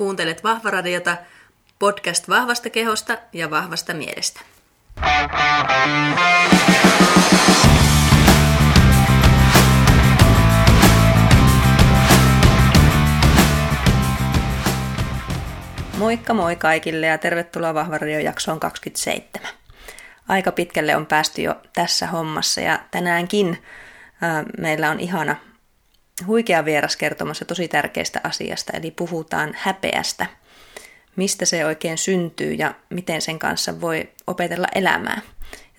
Kuuntelet Vahvaradiota, podcast vahvasta kehosta ja vahvasta mielestä. Moikka moi kaikille ja tervetuloa Vahvaradio jaksoon 27. Aika pitkälle on päästy jo tässä hommassa ja tänäänkin ää, meillä on ihana huikea vieras kertomassa tosi tärkeästä asiasta, eli puhutaan häpeästä. Mistä se oikein syntyy ja miten sen kanssa voi opetella elämää.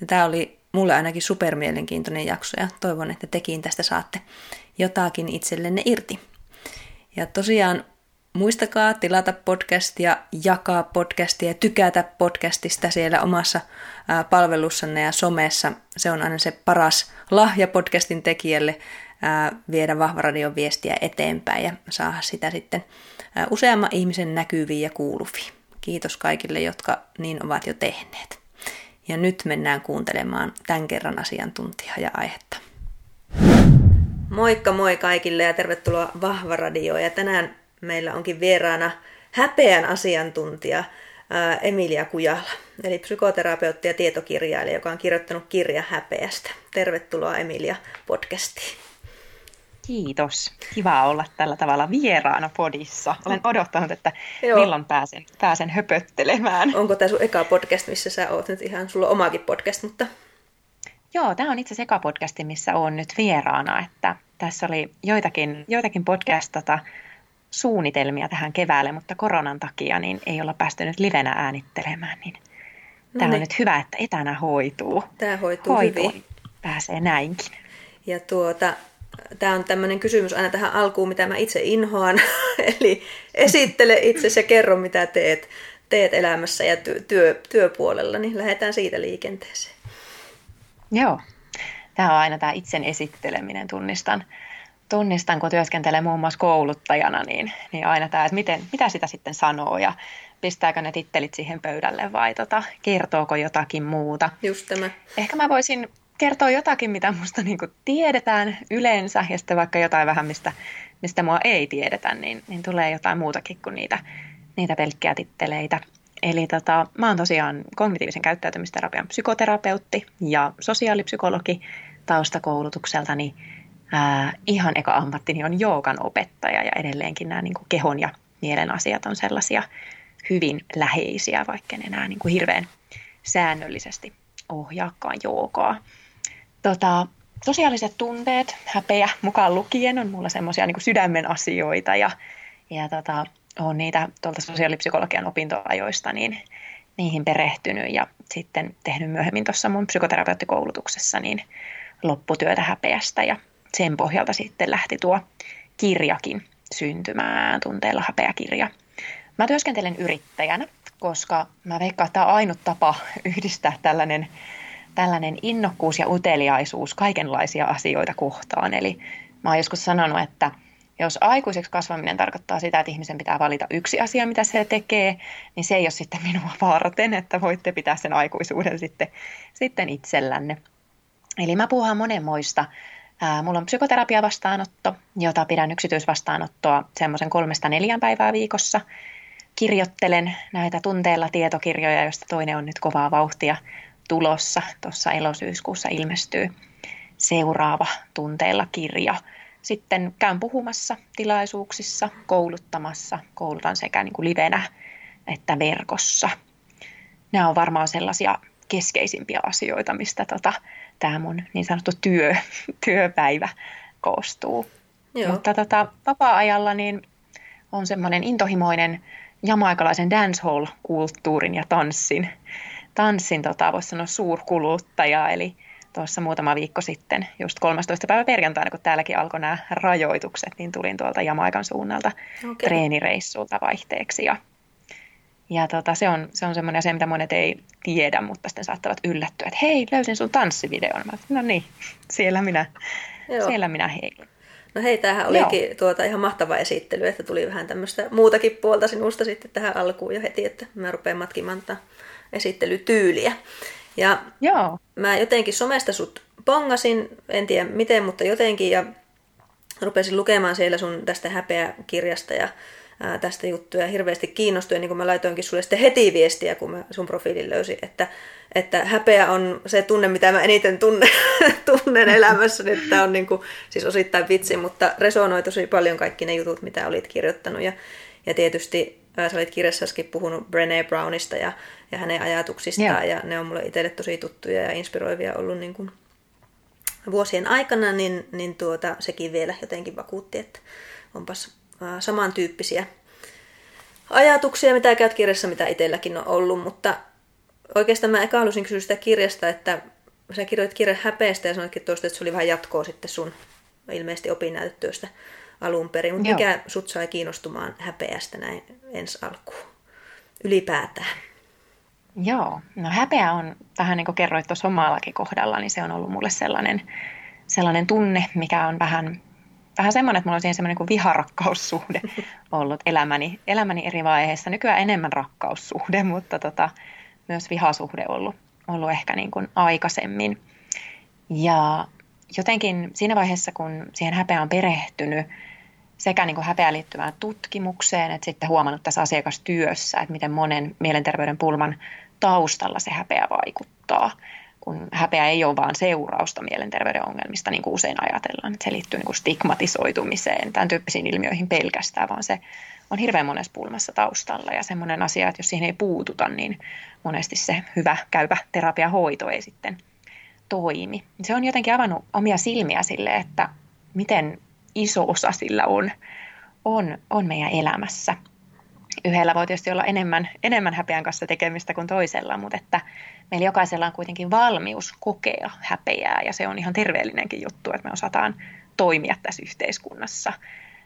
Ja tämä oli mulle ainakin supermielenkiintoinen jakso ja toivon, että tekin tästä saatte jotakin itsellenne irti. Ja tosiaan muistakaa tilata podcastia, jakaa podcastia tykätä podcastista siellä omassa palvelussanne ja somessa. Se on aina se paras lahja podcastin tekijälle viedä Vahvaradion viestiä eteenpäin ja saada sitä sitten useamman ihmisen näkyviin ja kuuluviin. Kiitos kaikille, jotka niin ovat jo tehneet. Ja nyt mennään kuuntelemaan tämän kerran asiantuntijaa ja aihetta. Moikka moi kaikille ja tervetuloa Vahvaradioon. Ja tänään meillä onkin vieraana häpeän asiantuntija Emilia Kujala, eli psykoterapeutti ja tietokirjailija, joka on kirjoittanut kirja häpeästä. Tervetuloa Emilia podcastiin. Kiitos. Kiva olla tällä tavalla vieraana podissa. Olen odottanut, että Joo. milloin pääsen, pääsen höpöttelemään. Onko tämä sun eka podcast, missä sä oot nyt ihan, sulla on omakin podcast, mutta... Joo, tämä on itse asiassa eka podcasti, missä olen nyt vieraana, että tässä oli joitakin, joitakin podcast tota, suunnitelmia tähän keväälle, mutta koronan takia niin ei olla päästy nyt livenä äänittelemään, niin no tämä on niin. nyt hyvä, että etänä hoituu. Tämä hoituu, hoituu hyvin. Pääsee näinkin. Ja tuota, tämä on tämmöinen kysymys aina tähän alkuun, mitä mä itse inhoan. Eli esittele itse ja kerro, mitä teet, teet elämässä ja työ, työ, työpuolella, niin lähdetään siitä liikenteeseen. Joo, tämä on aina tämä itsen esitteleminen, tunnistan. Tunnistan, kun työskentelee muun muassa kouluttajana, niin, niin aina tämä, että miten, mitä sitä sitten sanoo ja pistääkö ne tittelit siihen pöydälle vai tota, kertooko jotakin muuta. Just tämä. Ehkä mä voisin kertoo jotakin, mitä musta niin tiedetään yleensä, ja sitten vaikka jotain vähän, mistä, mistä mua ei tiedetä, niin, niin tulee jotain muutakin kuin niitä, niitä pelkkiä titteleitä. Eli tota, mä oon tosiaan kognitiivisen käyttäytymisterapian psykoterapeutti ja sosiaalipsykologi taustakoulutukseltani. Ää, ihan eka ammattini on joogan opettaja ja edelleenkin nämä niin kehon ja mielen asiat on sellaisia hyvin läheisiä, vaikka ne enää niin kuin hirveän säännöllisesti ohjaakaan joogaa. Tota, sosiaaliset tunteet, häpeä mukaan lukien, on mulla semmoisia niin sydämen asioita ja, ja tota, on niitä tuolta sosiaalipsykologian opintoajoista niin niihin perehtynyt ja sitten tehnyt myöhemmin tuossa mun psykoterapeuttikoulutuksessa niin lopputyötä häpeästä ja sen pohjalta sitten lähti tuo kirjakin syntymään, tunteella häpeäkirja. Mä työskentelen yrittäjänä, koska mä veikkaan, että tämä on ainut tapa yhdistää tällainen tällainen innokkuus ja uteliaisuus kaikenlaisia asioita kohtaan. Eli mä oon joskus sanonut, että jos aikuiseksi kasvaminen tarkoittaa sitä, että ihmisen pitää valita yksi asia, mitä se tekee, niin se ei ole sitten minua varten, että voitte pitää sen aikuisuuden sitten, sitten itsellänne. Eli mä puhun monenmoista. Mulla on psykoterapia-vastaanotto, jota pidän yksityisvastaanottoa semmoisen kolmesta neljän päivää viikossa. Kirjoittelen näitä tunteella tietokirjoja, joista toinen on nyt kovaa vauhtia tulossa. Tuossa elosyyskuussa ilmestyy seuraava tunteilla kirja. Sitten käyn puhumassa tilaisuuksissa, kouluttamassa. Koulutan sekä niin kuin livenä että verkossa. Nämä on varmaan sellaisia keskeisimpiä asioita, mistä tota, tämä mun niin sanottu työ, työpäivä koostuu. Joo. Mutta tota, vapaa-ajalla niin on semmoinen intohimoinen jamaikalaisen dancehall-kulttuurin ja tanssin tanssin, tota, voisi sanoa, suurkuluttaja, eli tuossa muutama viikko sitten, just 13. päivä perjantaina, kun täälläkin alkoi nämä rajoitukset, niin tulin tuolta Jamaikan suunnalta okay. treenireissulta vaihteeksi. Ja, ja tota, se on, se on semmoinen asia, mitä monet ei tiedä, mutta sitten saattavat yllättyä, että hei, löysin sun tanssivideon. Mä, no niin, siellä minä, Joo. siellä minä heilun. No hei, tämähän olikin tuota ihan mahtava esittely, että tuli vähän tämmöistä muutakin puolta sinusta sitten tähän alkuun jo heti, että mä rupean matkimaan esittelytyyliä. Ja Joo. mä jotenkin somesta sut pongasin, en tiedä miten, mutta jotenkin, ja rupesin lukemaan siellä sun tästä häpeäkirjasta ja ää, tästä juttuja hirveästi kiinnostui. Ja niin kuin mä laitoinkin sulle sitten heti viestiä, kun mä sun profiilin löysin, että, että häpeä on se tunne, mitä mä eniten tunne, tunnen elämässä. Että tämä on niin kuin, siis osittain vitsi, mutta resonoi tosi paljon kaikki ne jutut, mitä olit kirjoittanut. Ja, ja tietysti ää, sä olit kirjassaskin puhunut Brené Brownista ja, ja hänen ajatuksistaan. Ja. ja ne on mulle itselle tosi tuttuja ja inspiroivia ollut niin kuin vuosien aikana, niin, niin tuota, sekin vielä jotenkin vakuutti, että onpas ää, samantyyppisiä ajatuksia, mitä käyt kirjassa, mitä itselläkin on ollut, mutta oikeastaan mä eka halusin kysyä sitä kirjasta, että sä kirjoit kirjan häpeästä ja sanoitkin tuosta, että se oli vähän jatkoa sitten sun ilmeisesti opinnäytetyöstä alun perin, mutta mikä sut sai kiinnostumaan häpeästä näin ensi alkuun ylipäätään? Joo, no häpeä on vähän niin kuin kerroit tuossa omallakin kohdalla, niin se on ollut mulle sellainen, sellainen tunne, mikä on vähän, vähän semmoinen, että mulla on siihen semmoinen kuin viharakkaussuhde ollut elämäni, elämäni eri vaiheissa. Nykyään enemmän rakkaussuhde, mutta tota, myös vihasuhde ollut, ollut ehkä niin kuin aikaisemmin. Ja jotenkin siinä vaiheessa, kun siihen häpeään on perehtynyt, sekä niin kuin häpeään liittyvään tutkimukseen, että sitten huomannut tässä asiakastyössä, että miten monen mielenterveyden pulman taustalla se häpeä vaikuttaa. Kun häpeä ei ole vain seurausta mielenterveyden ongelmista, niin kuin usein ajatellaan, että se liittyy niin kuin stigmatisoitumiseen, tämän tyyppisiin ilmiöihin pelkästään, vaan se on hirveän monessa pulmassa taustalla. Ja semmoinen asia, että jos siihen ei puututa, niin monesti se hyvä käypä terapiahoito ei sitten toimi. Se on jotenkin avannut omia silmiä sille, että miten iso osa sillä on, on, on meidän elämässä. Yhdellä voi tietysti olla enemmän, enemmän häpeän kanssa tekemistä kuin toisella, mutta että meillä jokaisella on kuitenkin valmius kokea häpeää ja se on ihan terveellinenkin juttu, että me osataan toimia tässä yhteiskunnassa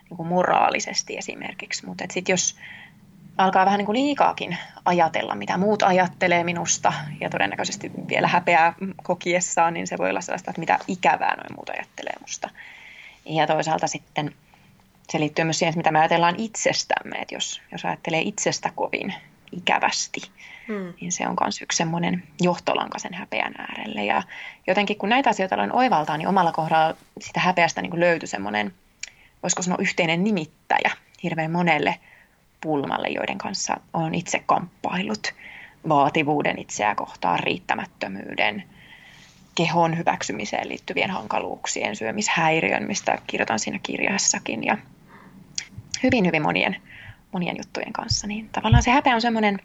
niin kuin moraalisesti esimerkiksi. Mutta sitten jos alkaa vähän niin kuin liikaakin ajatella, mitä muut ajattelee minusta ja todennäköisesti vielä häpeää kokiessaan, niin se voi olla sellaista, että mitä ikävää noin muut ajattelee musta. Ja toisaalta sitten se liittyy myös siihen, että mitä me ajatellaan itsestämme, että jos, jos ajattelee itsestä kovin ikävästi, hmm. niin se on myös yksi semmoinen johtolanka sen häpeän äärelle. Ja jotenkin kun näitä asioita olen oivaltaa, niin omalla kohdalla sitä häpeästä niin löytyi semmoinen, voisiko sanoa yhteinen nimittäjä hirveän monelle pulmalle, joiden kanssa on itse kamppailut vaativuuden itseä kohtaan, riittämättömyyden, kehon hyväksymiseen liittyvien hankaluuksien, syömishäiriön, mistä kirjoitan siinä kirjassakin ja hyvin, hyvin monien, monien juttujen kanssa. Niin tavallaan se häpeä on semmoinen,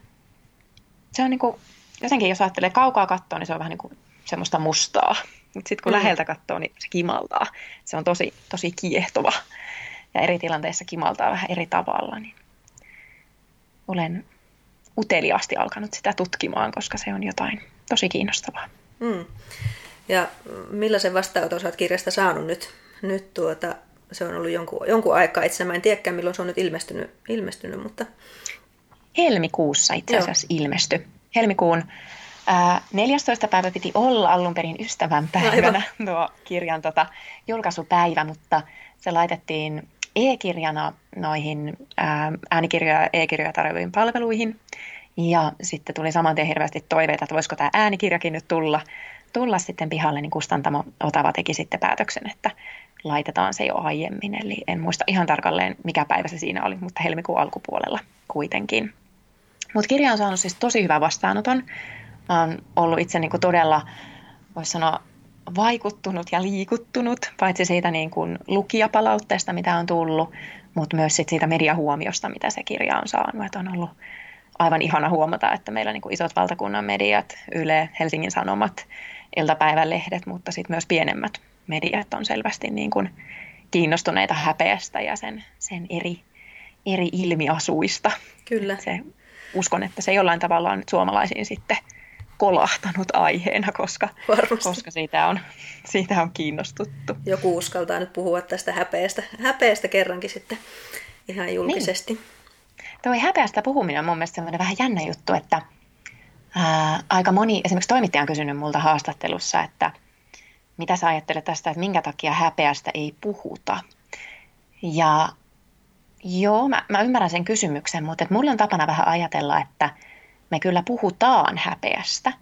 se on niin kuin, jotenkin jos ajattelee kaukaa katsoa, niin se on vähän niin kuin semmoista mustaa. Mutta sitten kun mm. läheltä katsoo, niin se kimaltaa. Se on tosi, tosi kiehtova ja eri tilanteissa kimaltaa vähän eri tavalla. Niin olen uteliaasti alkanut sitä tutkimaan, koska se on jotain tosi kiinnostavaa. Mm. Ja millaisen vastaanoton olet kirjasta saanut nyt? Nyt tuota, se on ollut jonkun, jonkun aikaa. Itse mä en tiedäkään, milloin se on nyt ilmestynyt, ilmestynyt mutta... Helmikuussa itse asiassa Joo. ilmestyi. Helmikuun ää, 14. päivä piti olla alun perin ystävänpäivänä no, tuo kirjan tota, julkaisupäivä, mutta se laitettiin e-kirjana noihin ää, äänikirjoja ja e-kirjoja tarjoaviin palveluihin. Ja sitten tuli saman tien hirveästi toiveita, että voisiko tämä äänikirjakin nyt tulla tulla sitten pihalle, niin kustantamo Otava teki sitten päätöksen, että laitetaan se jo aiemmin. Eli en muista ihan tarkalleen, mikä päivä se siinä oli, mutta helmikuun alkupuolella kuitenkin. Mutta kirja on saanut siis tosi hyvän vastaanoton. Oon ollut itse niin kuin todella, voisi sanoa, vaikuttunut ja liikuttunut, paitsi siitä niin kuin lukijapalautteesta, mitä on tullut, mutta myös sit siitä mediahuomiosta, mitä se kirja on saanut. Että on ollut aivan ihana huomata, että meillä niin kuin isot valtakunnan mediat, Yle, Helsingin Sanomat, iltapäivälehdet, mutta sitten myös pienemmät mediat on selvästi niin kuin kiinnostuneita häpeästä ja sen, sen eri, eri ilmiasuista. Kyllä. Se, uskon, että se jollain tavalla on nyt suomalaisiin sitten kolahtanut aiheena, koska, koska siitä, on, siitä on kiinnostuttu. Joku uskaltaa nyt puhua tästä häpeästä, häpeästä kerrankin sitten ihan julkisesti. Niin. Tuo häpeästä puhuminen on mun mielestä vähän jännä juttu, että ää, aika moni, esimerkiksi toimittaja on kysynyt multa haastattelussa, että mitä sä ajattelet tästä, että minkä takia häpeästä ei puhuta. Ja joo, mä, mä ymmärrän sen kysymyksen, mutta että mulla on tapana vähän ajatella, että me kyllä puhutaan häpeästä,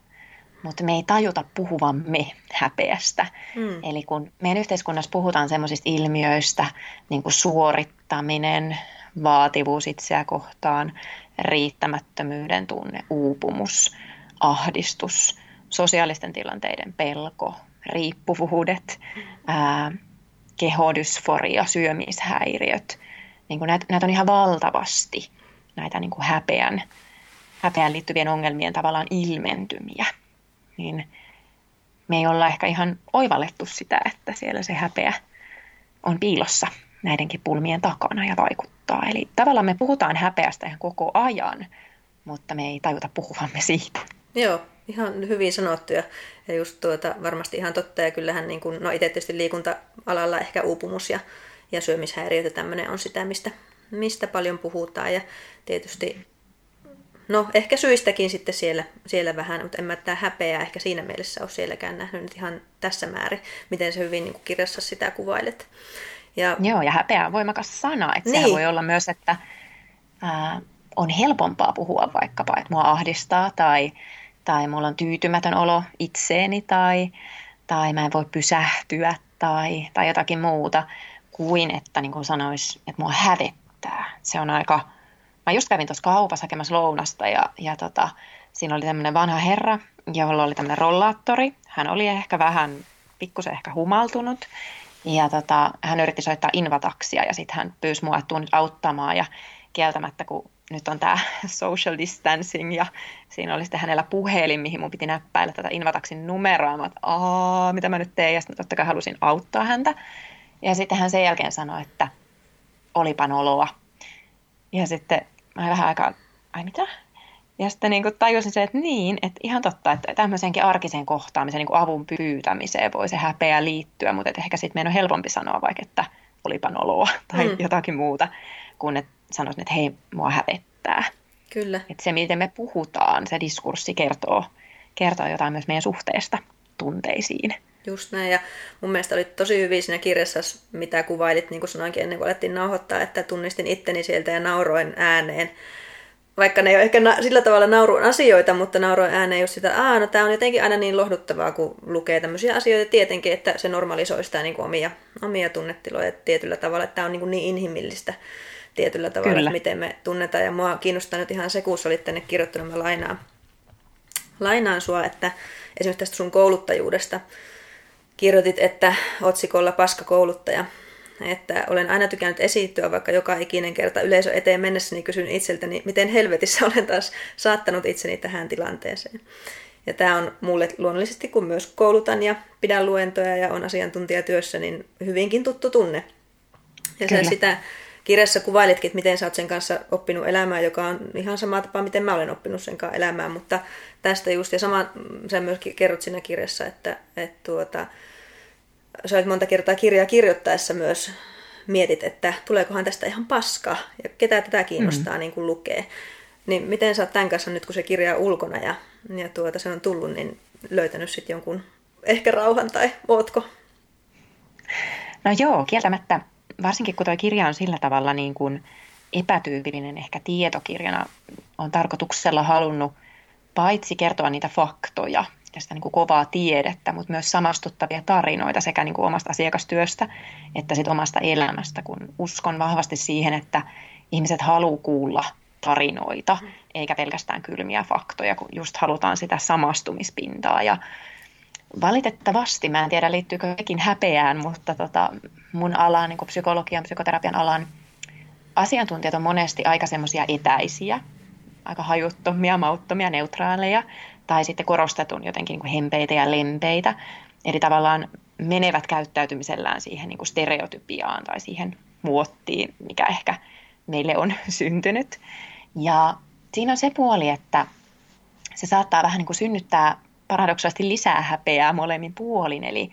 mutta me ei tajuta puhuvamme häpeästä. Mm. Eli kun meidän yhteiskunnassa puhutaan semmoisista ilmiöistä, niin kuin suorittaminen, vaativuus itseä kohtaan, riittämättömyyden tunne, uupumus, ahdistus, sosiaalisten tilanteiden pelko, riippuvuudet, ää, kehodysforia, syömishäiriöt. Niin kuin näitä, näitä on ihan valtavasti, näitä niin kuin häpeän, häpeän liittyvien ongelmien tavallaan ilmentymiä. Niin me ei olla ehkä ihan oivallettu sitä, että siellä se häpeä on piilossa näidenkin pulmien takana ja vaikuttaa. Eli tavallaan me puhutaan häpeästä ihan koko ajan, mutta me ei tajuta puhuvamme siitä. Joo, ihan hyvin sanottu ja, just tuota, varmasti ihan totta. Ja kyllähän niin kuin, no itse tietysti liikunta-alalla ehkä uupumus ja, ja syömishäiriöt ja tämmöinen on sitä, mistä, mistä paljon puhutaan. Ja tietysti, no ehkä syistäkin sitten siellä, siellä vähän, mutta en mä tämä häpeää ehkä siinä mielessä ole sielläkään nähnyt nyt ihan tässä määrin, miten se hyvin niin kirjassa sitä kuvailet. Ja... Joo, ja häpeä on voimakas sana. Että niin. Sehän voi olla myös, että ää, on helpompaa puhua vaikkapa, että mua ahdistaa tai, tai mulla on tyytymätön olo itseeni tai, tai mä en voi pysähtyä tai, tai jotakin muuta kuin että niin kuin sanois, että mua hävettää. Se on aika... Mä just kävin tuossa kaupassa hakemassa lounasta ja, ja tota, siinä oli tämmöinen vanha herra, jolla oli tämmöinen rollaattori. Hän oli ehkä vähän, pikkusen ehkä humaltunut ja tota, hän yritti soittaa invataksia ja sitten hän pyysi mua, että nyt auttamaan ja kieltämättä, kun nyt on tämä social distancing ja siinä oli sitten hänellä puhelin, mihin mun piti näppäillä tätä Invataksin numeroa. Mä että Aa, mitä mä nyt teen? Ja sitten totta kai halusin auttaa häntä. Ja sitten hän sen jälkeen sanoi, että olipa noloa. Ja sitten mä vähän aikaa, ai mitä? Ja sitten niin tajusin se, että niin, että ihan totta, että tämmöisenkin arkiseen kohtaamiseen, niin avun pyytämiseen voi se häpeä liittyä, mutta ehkä sitten meidän on helpompi sanoa vaikka, että olipa noloa tai mm. jotakin muuta, kuin että sanoisin, että hei, mua hävettää. Kyllä. Että se, miten me puhutaan, se diskurssi kertoo, kertoo jotain myös meidän suhteesta tunteisiin. Just näin, ja mun mielestä oli tosi hyvin siinä kirjassa, mitä kuvailit, niin kuin sanoinkin ennen kuin alettiin nauhoittaa, että tunnistin itteni sieltä ja nauroin ääneen vaikka ne ei ole ehkä na- sillä tavalla nauruun asioita, mutta nauroin ääneen just sitä, että no tämä on jotenkin aina niin lohduttavaa, kun lukee tämmöisiä asioita tietenkin, että se normalisoi sitä niin kuin omia, omia tunnetiloja tietyllä tavalla, että tämä on niin, kuin niin inhimillistä tietyllä tavalla, Kyllä. että miten me tunnetaan. Ja mua kiinnostaa nyt ihan se, kun olit tänne kirjoittanut, mä lainaan, lainaan sua, että esimerkiksi tästä sun kouluttajuudesta kirjoitit, että otsikolla paska kouluttaja, että olen aina tykännyt esiintyä, vaikka joka ikinen kerta yleisö eteen mennessä, niin kysyn itseltäni, miten helvetissä olen taas saattanut itseni tähän tilanteeseen. Ja tämä on mulle luonnollisesti, kun myös koulutan ja pidän luentoja ja on asiantuntijatyössä, niin hyvinkin tuttu tunne. Ja sä sitä kirjassa kuvailitkin, että miten sä oot sen kanssa oppinut elämään, joka on ihan sama tapa, miten mä olen oppinut sen kanssa elämään, mutta tästä just, ja sama sä myöskin kerrot siinä kirjassa, että, että tuota, sä olet monta kertaa kirjaa kirjoittaessa myös mietit, että tuleekohan tästä ihan paska ja ketä tätä kiinnostaa mm. niin kuin lukee. Niin miten sä oot tämän kanssa nyt, kun se kirja on ulkona ja, ja tuota, se on tullut, niin löytänyt sitten jonkun ehkä rauhan tai ootko? No joo, kieltämättä. Varsinkin kun tuo kirja on sillä tavalla niin kuin epätyypillinen ehkä tietokirjana, on tarkoituksella halunnut paitsi kertoa niitä faktoja, ja sitä niin kuin kovaa tiedettä, mutta myös samastuttavia tarinoita sekä niin kuin omasta asiakastyöstä että sit omasta elämästä, kun uskon vahvasti siihen, että ihmiset haluaa kuulla tarinoita, eikä pelkästään kylmiä faktoja, kun just halutaan sitä samastumispintaa. Ja valitettavasti, mä en tiedä liittyykö sekin häpeään, mutta tota, mun alan, niin kuin psykologian, psykoterapian alan asiantuntijat on monesti aika semmoisia etäisiä, aika hajuttomia, mauttomia, neutraaleja, tai sitten korostetun jotenkin niin kuin hempeitä ja lempeitä. Eli tavallaan menevät käyttäytymisellään siihen niin kuin stereotypiaan tai siihen muottiin, mikä ehkä meille on syntynyt. Ja siinä on se puoli, että se saattaa vähän niin kuin synnyttää paradoksaalisesti lisää häpeää molemmin puolin. Eli,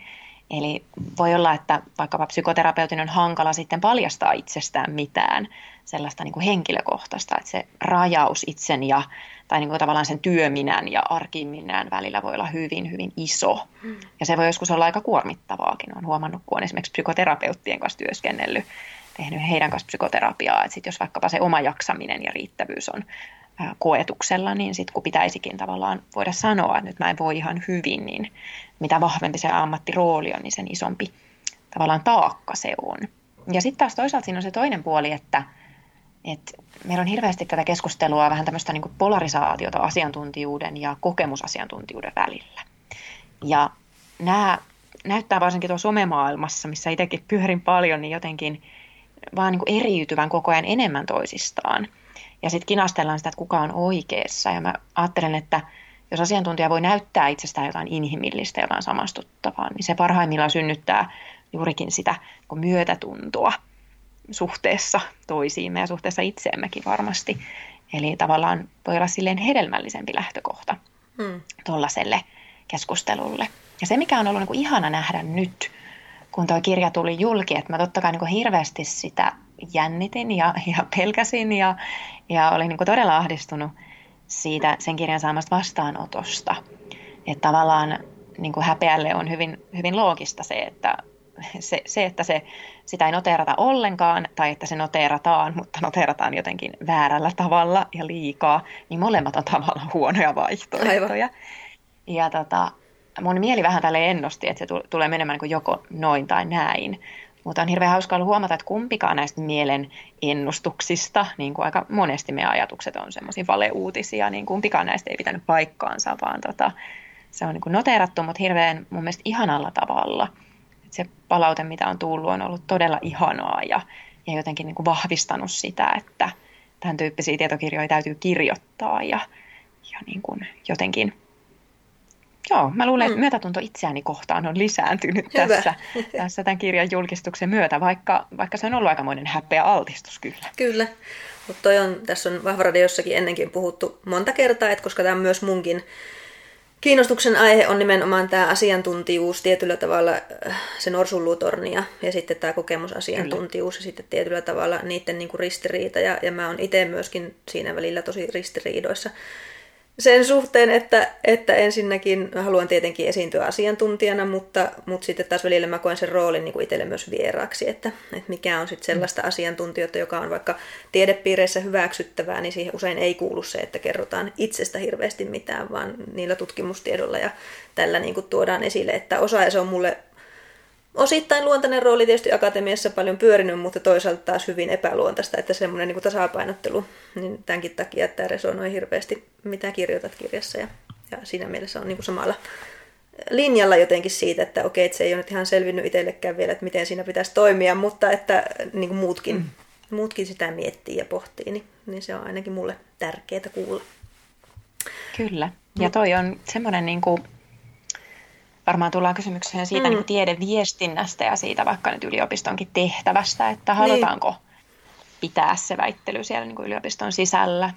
eli voi olla, että vaikkapa psykoterapeutin on hankala sitten paljastaa itsestään mitään sellaista niin kuin henkilökohtaista, että se rajaus itsen ja tai niin kuin tavallaan sen työminän ja arkiminän välillä voi olla hyvin, hyvin iso. Mm. Ja se voi joskus olla aika kuormittavaakin. Olen huomannut, kun on esimerkiksi psykoterapeuttien kanssa työskennellyt, tehnyt heidän kanssa psykoterapiaa, että sit jos vaikkapa se oma jaksaminen ja riittävyys on koetuksella, niin sitten kun pitäisikin tavallaan voida sanoa, että nyt mä en voi ihan hyvin, niin mitä vahvempi se ammattirooli on, niin sen isompi tavallaan taakka se on. Ja sitten taas toisaalta siinä on se toinen puoli, että että meillä on hirveästi tätä keskustelua, vähän tämmöistä niin polarisaatiota asiantuntijuuden ja kokemusasiantuntijuuden välillä. Ja nämä näyttää varsinkin tuossa somemaailmassa, missä itsekin pyörin paljon, niin jotenkin vaan niin eriytyvän koko ajan enemmän toisistaan. Ja sitten kinastellaan sitä, että kuka on oikeassa. Ja mä ajattelen, että jos asiantuntija voi näyttää itsestään jotain inhimillistä, jotain samastuttavaa, niin se parhaimmillaan synnyttää juurikin sitä myötätuntoa suhteessa toisiimme ja suhteessa itseemmekin varmasti. Eli tavallaan voi olla silleen hedelmällisempi lähtökohta hmm. tuollaiselle keskustelulle. Ja se, mikä on ollut niin kuin ihana nähdä nyt, kun tuo kirja tuli julki, että mä totta kai niin kuin hirveästi sitä jännitin ja, ja pelkäsin ja, ja olin niin kuin todella ahdistunut siitä sen kirjan saamasta vastaanotosta. Että tavallaan niin kuin häpeälle on hyvin, hyvin loogista se, että se, se, että se, sitä ei noteerata ollenkaan tai että se noteerataan, mutta noteerataan jotenkin väärällä tavalla ja liikaa, niin molemmat on tavallaan huonoja vaihtoehtoja. Aivan. Ja tota, mun mieli vähän tälle ennusti, että se tulee menemään niin joko noin tai näin. Mutta on hirveän hauska ollut huomata, että kumpikaan näistä mielen ennustuksista, niin kuin aika monesti meidän ajatukset on semmoisia valeuutisia, niin kumpikaan näistä ei pitänyt paikkaansa, vaan tota, se on niin kuin noteerattu, mutta hirveän mun mielestä ihanalla tavalla. Et se palaute, mitä on tullut, on ollut todella ihanaa ja, ja jotenkin niin vahvistanut sitä, että tämän tyyppisiä tietokirjoja täytyy kirjoittaa ja, ja niin jotenkin Joo, mä luulen, että mm. myötätunto itseäni kohtaan on lisääntynyt tässä, tässä tämän kirjan julkistuksen myötä, vaikka, vaikka se on ollut aikamoinen häpeä altistus kyllä. Kyllä, mutta on, tässä on Vahvaradiossakin ennenkin puhuttu monta kertaa, että koska tämä on myös munkin kiinnostuksen aihe on nimenomaan tämä asiantuntijuus tietyllä tavalla, äh, se norsunluutorni ja, ja sitten tämä kokemusasiantuntijuus Kyllä. ja sitten tietyllä tavalla niiden niin kuin ristiriita. Ja, ja mä oon itse myöskin siinä välillä tosi ristiriidoissa sen suhteen, että, että ensinnäkin haluan tietenkin esiintyä asiantuntijana, mutta, mutta sitten taas välillä mä koen sen roolin niin kuin itselle myös vieraaksi, että, että mikä on sitten sellaista mm. asiantuntijoita, joka on vaikka tiedepiireissä hyväksyttävää, niin siihen usein ei kuulu se, että kerrotaan itsestä hirveästi mitään, vaan niillä tutkimustiedolla ja tällä niin kuin tuodaan esille, että osa ja se on mulle osittain luontainen rooli tietysti akatemiassa paljon pyörinyt, mutta toisaalta taas hyvin epäluontaista, että semmoinen niin tasapainottelu, niin tämänkin takia, että tämä resonoi hirveästi, mitä kirjoitat kirjassa ja, ja siinä mielessä on niin kuin samalla linjalla jotenkin siitä, että okei, että se ei ole nyt ihan selvinnyt itsellekään vielä, että miten siinä pitäisi toimia, mutta että niin kuin muutkin, mm. muutkin sitä miettii ja pohtii, niin, niin se on ainakin mulle tärkeää kuulla. Kyllä. Ja toi on semmoinen niin kuin varmaan tullaan kysymykseen siitä mm. niin tiedeviestinnästä ja siitä vaikka nyt yliopistonkin tehtävästä, että niin. halutaanko niin. pitää se väittely siellä niin kuin yliopiston sisällä.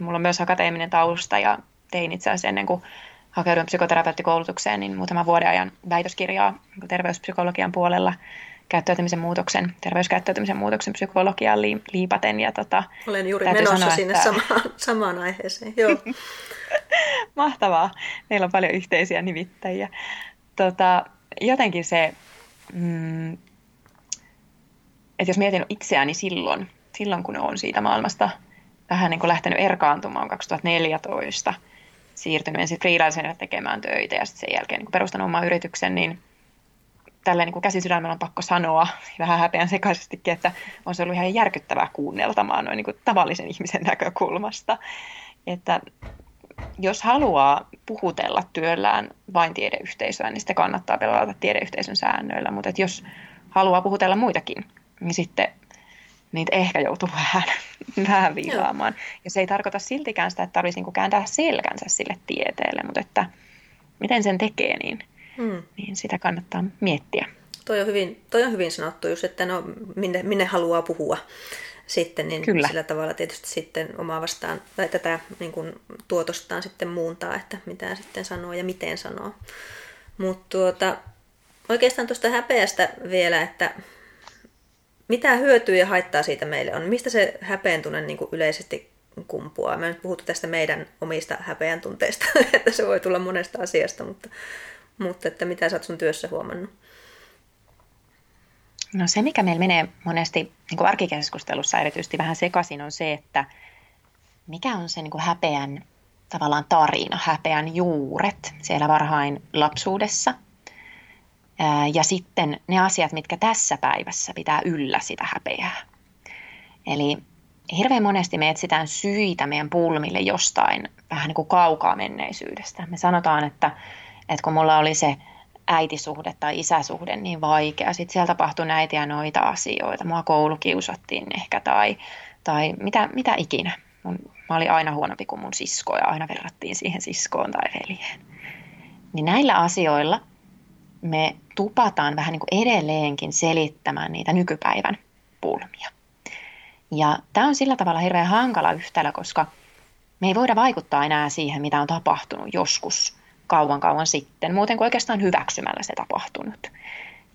Mulla on myös akateeminen tausta ja tein itse asiassa ennen kuin hakeuduin psykoterapeuttikoulutukseen, niin muutaman vuoden ajan väitöskirjaa niin terveyspsykologian puolella käyttäytymisen muutoksen, terveyskäyttäytymisen muutoksen psykologiaan liipaten. Ja tota, Olen juuri menossa sanoa, sinne että... samaan, samaan aiheeseen. Joo. Mahtavaa. Meillä on paljon yhteisiä nimittäjiä. Tota, jotenkin se, mm, että jos mietin itseäni silloin, silloin kun on siitä maailmasta vähän niin kuin lähtenyt erkaantumaan 2014, siirtynyt ensin freelancerina tekemään töitä ja sitten sen jälkeen niin perustanut oman yrityksen, niin tälleen niin käsisydämellä on pakko sanoa vähän häpeän sekaisestikin, että on se ollut ihan järkyttävää kuunneltamaan noin niin kuin tavallisen ihmisen näkökulmasta. Että jos haluaa puhutella työllään vain tiedeyhteisöä, niin sitten kannattaa pelata tiedeyhteisön säännöillä. Mutta jos haluaa puhutella muitakin, niin sitten niitä ehkä joutuu vähän, vähän viilaamaan. Ja se ei tarkoita siltikään sitä, että tarvitsisi niinku kääntää selkänsä sille tieteelle, mutta että miten sen tekee, niin, hmm. niin sitä kannattaa miettiä. Toi on hyvin, toi on hyvin sanottu, just, että no, minne, minne haluaa puhua sitten, niin Kyllä. sillä tavalla tietysti sitten omaa vastaan, tai tätä niin kuin, tuotostaan sitten muuntaa, että mitä sitten sanoo ja miten sanoo. Mutta tuota, oikeastaan tuosta häpeästä vielä, että mitä hyötyä ja haittaa siitä meille on? Mistä se häpeän tunne niin kuin yleisesti kumpuaa? Me nyt puhuttu tästä meidän omista häpeän tunteista, että se voi tulla monesta asiasta, mutta, mutta että mitä sä oot sun työssä huomannut? No se, mikä meillä menee monesti niin kuin arkikeskustelussa erityisesti vähän sekaisin, on se, että mikä on se niin kuin häpeän tavallaan tarina, häpeän juuret siellä varhain lapsuudessa. Ja sitten ne asiat, mitkä tässä päivässä pitää yllä sitä häpeää. Eli hirveän monesti me etsitään syitä meidän pulmille jostain vähän niin kuin kaukaa menneisyydestä. Me sanotaan, että, että kun mulla oli se äitisuhde tai isäsuhde niin vaikea, sitten siellä tapahtui näitä ja noita asioita, mua koulukiusattiin ehkä tai, tai mitä, mitä ikinä. Mun, mä olin aina huonompi kuin mun sisko ja aina verrattiin siihen siskoon tai veljeen. Niin näillä asioilla me tupataan vähän niin kuin edelleenkin selittämään niitä nykypäivän pulmia. Ja tämä on sillä tavalla hirveän hankala yhtälö, koska me ei voida vaikuttaa enää siihen, mitä on tapahtunut joskus kauan kauan sitten, muuten kuin oikeastaan hyväksymällä se tapahtunut.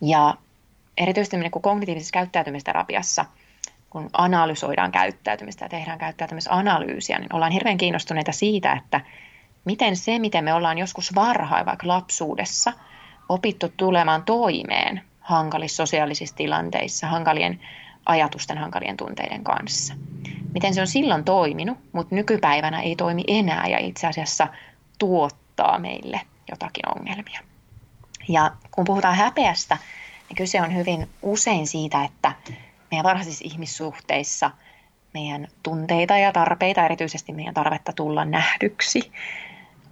Ja erityisesti niin kuin kognitiivisessa käyttäytymisterapiassa, kun analysoidaan käyttäytymistä ja tehdään käyttäytymisanalyysiä, niin ollaan hirveän kiinnostuneita siitä, että miten se, miten me ollaan joskus varhain, vaikka lapsuudessa, opittu tulemaan toimeen hankalissa sosiaalisissa tilanteissa, hankalien ajatusten, hankalien tunteiden kanssa. Miten se on silloin toiminut, mutta nykypäivänä ei toimi enää ja itse asiassa tuottaa meille jotakin ongelmia. Ja kun puhutaan häpeästä, niin kyse on hyvin usein siitä, että meidän varhaisissa ihmissuhteissa meidän tunteita ja tarpeita, erityisesti meidän tarvetta tulla nähdyksi,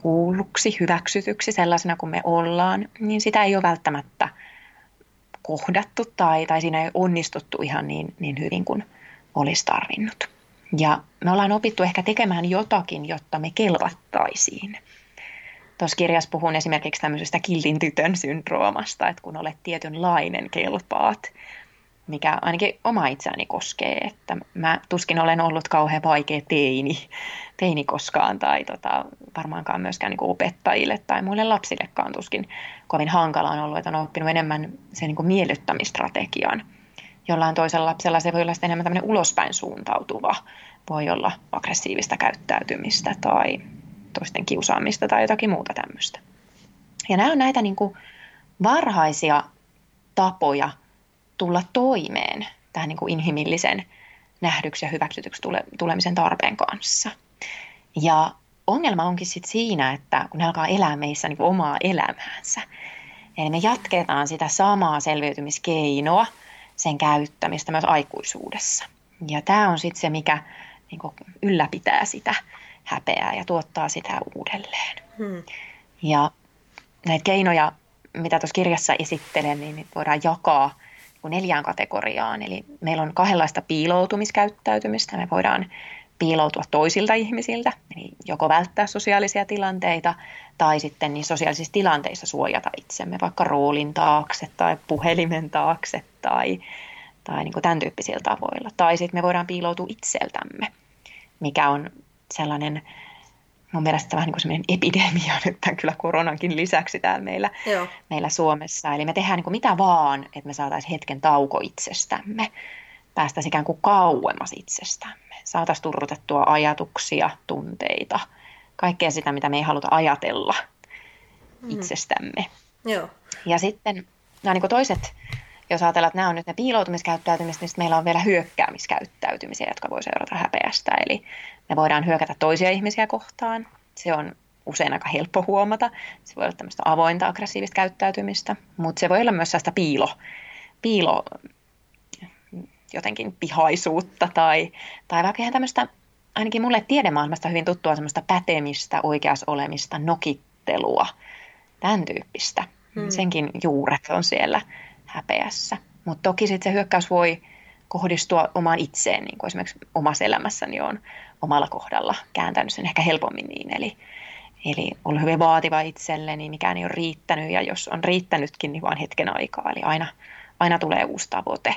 kuulluksi, hyväksytyksi sellaisena kuin me ollaan, niin sitä ei ole välttämättä kohdattu tai, tai siinä ei onnistuttu ihan niin, niin hyvin kuin olisi tarvinnut. Ja me ollaan opittu ehkä tekemään jotakin, jotta me kelvattaisiin. Tuossa kirjassa puhun esimerkiksi tämmöisestä kiltin tytön syndroomasta, että kun olet tietynlainen kelpaat, mikä ainakin oma itseäni koskee, että mä tuskin olen ollut kauhean vaikea teini, teini koskaan tai tota, varmaankaan myöskään niin opettajille tai muille lapsillekaan tuskin kovin hankala on ollut, että on oppinut enemmän sen niin miellyttämistrategian. Jollain toisella lapsella se voi olla enemmän tämmöinen ulospäin suuntautuva, voi olla aggressiivista käyttäytymistä tai toisten kiusaamista tai jotakin muuta tämmöistä. Ja nämä on näitä niin kuin varhaisia tapoja tulla toimeen tähän niin kuin inhimillisen nähdyksi ja hyväksytyksi tule, tulemisen tarpeen kanssa. Ja ongelma onkin sitten siinä, että kun ne alkaa elää meissä niin kuin omaa elämäänsä, eli me jatketaan sitä samaa selviytymiskeinoa, sen käyttämistä myös aikuisuudessa. Ja tämä on sitten se, mikä niin kuin ylläpitää sitä häpeää ja tuottaa sitä uudelleen. Hmm. Ja näitä keinoja, mitä tuossa kirjassa esittelen, niin voidaan jakaa neljään kategoriaan. Eli meillä on kahdenlaista piiloutumiskäyttäytymistä. Me voidaan piiloutua toisilta ihmisiltä, eli joko välttää sosiaalisia tilanteita tai sitten niin sosiaalisissa tilanteissa suojata itsemme vaikka roolin taakse tai puhelimen taakse tai, tai niin kuin tämän tyyppisillä tavoilla. Tai sitten me voidaan piiloutua itseltämme, mikä on sellainen mun mielestä vähän niin kuin epidemia nyt tämän kyllä koronankin lisäksi täällä meillä, Joo. meillä Suomessa. Eli me tehdään niin kuin mitä vaan, että me saataisiin hetken tauko itsestämme. Päästäisiin ikään kuin kauemmas itsestämme. Saataisiin turrutettua ajatuksia, tunteita, kaikkea sitä, mitä me ei haluta ajatella mm. itsestämme. Joo. Ja sitten nämä niin kuin toiset, jos ajatellaan, että nämä on nyt ne piiloutumiskäyttäytymistä, niin meillä on vielä hyökkäämiskäyttäytymisiä, jotka voi seurata häpeästä. Eli me voidaan hyökätä toisia ihmisiä kohtaan. Se on usein aika helppo huomata. Se voi olla tämmöistä avointa aggressiivista käyttäytymistä, mutta se voi olla myös sellaista piilo, piilo jotenkin pihaisuutta tai, tai vaikka ihan tämmöistä, ainakin mulle tiedemaailmasta hyvin tuttua semmoista pätemistä, oikeas olemista, nokittelua, tämän tyyppistä. Hmm. Senkin juuret on siellä häpeässä. Mutta toki sitten se hyökkäys voi kohdistua omaan itseen, niin kuin esimerkiksi omassa elämässäni on omalla kohdalla kääntänyt sen ehkä helpommin niin. Eli, eli ollut hyvin vaativa itselleni, mikään ei ole riittänyt ja jos on riittänytkin, niin vain hetken aikaa. Eli aina, aina tulee uusi tavoite,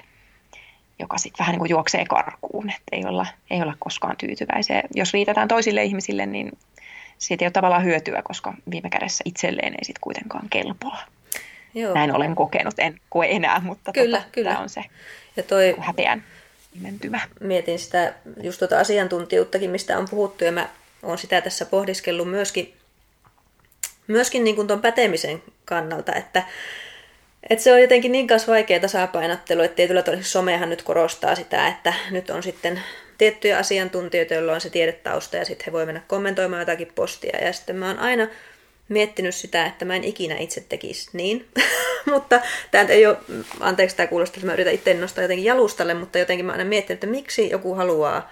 joka sitten vähän niin kuin juoksee karkuun, että ei olla, ei olla koskaan tyytyväisiä. Jos riitetään toisille ihmisille, niin siitä ei ole tavallaan hyötyä, koska viime kädessä itselleen ei sitten kuitenkaan kelpaa. Joo. Näin olen kokenut, en koe enää, mutta kyllä, tota, kyllä. tämä on se ja toi, häpeän mentymä. Mietin sitä just tuota asiantuntijuuttakin, mistä on puhuttu, ja mä oon sitä tässä pohdiskellut myöskin, myöskin niin kuin pätemisen kannalta, että, että se on jotenkin niin kanssa vaikea tasapainottelu, että tietyllä tavalla somehan nyt korostaa sitä, että nyt on sitten tiettyjä asiantuntijoita, joilla on se tiedetausta ja sitten he voi mennä kommentoimaan jotakin postia. Ja sitten mä oon aina miettinyt sitä, että mä en ikinä itse tekisi niin. mutta tämä ei ole, anteeksi tämä kuulostaa, että mä yritän itse nostaa jotenkin jalustalle, mutta jotenkin mä aina miettinyt, että miksi joku haluaa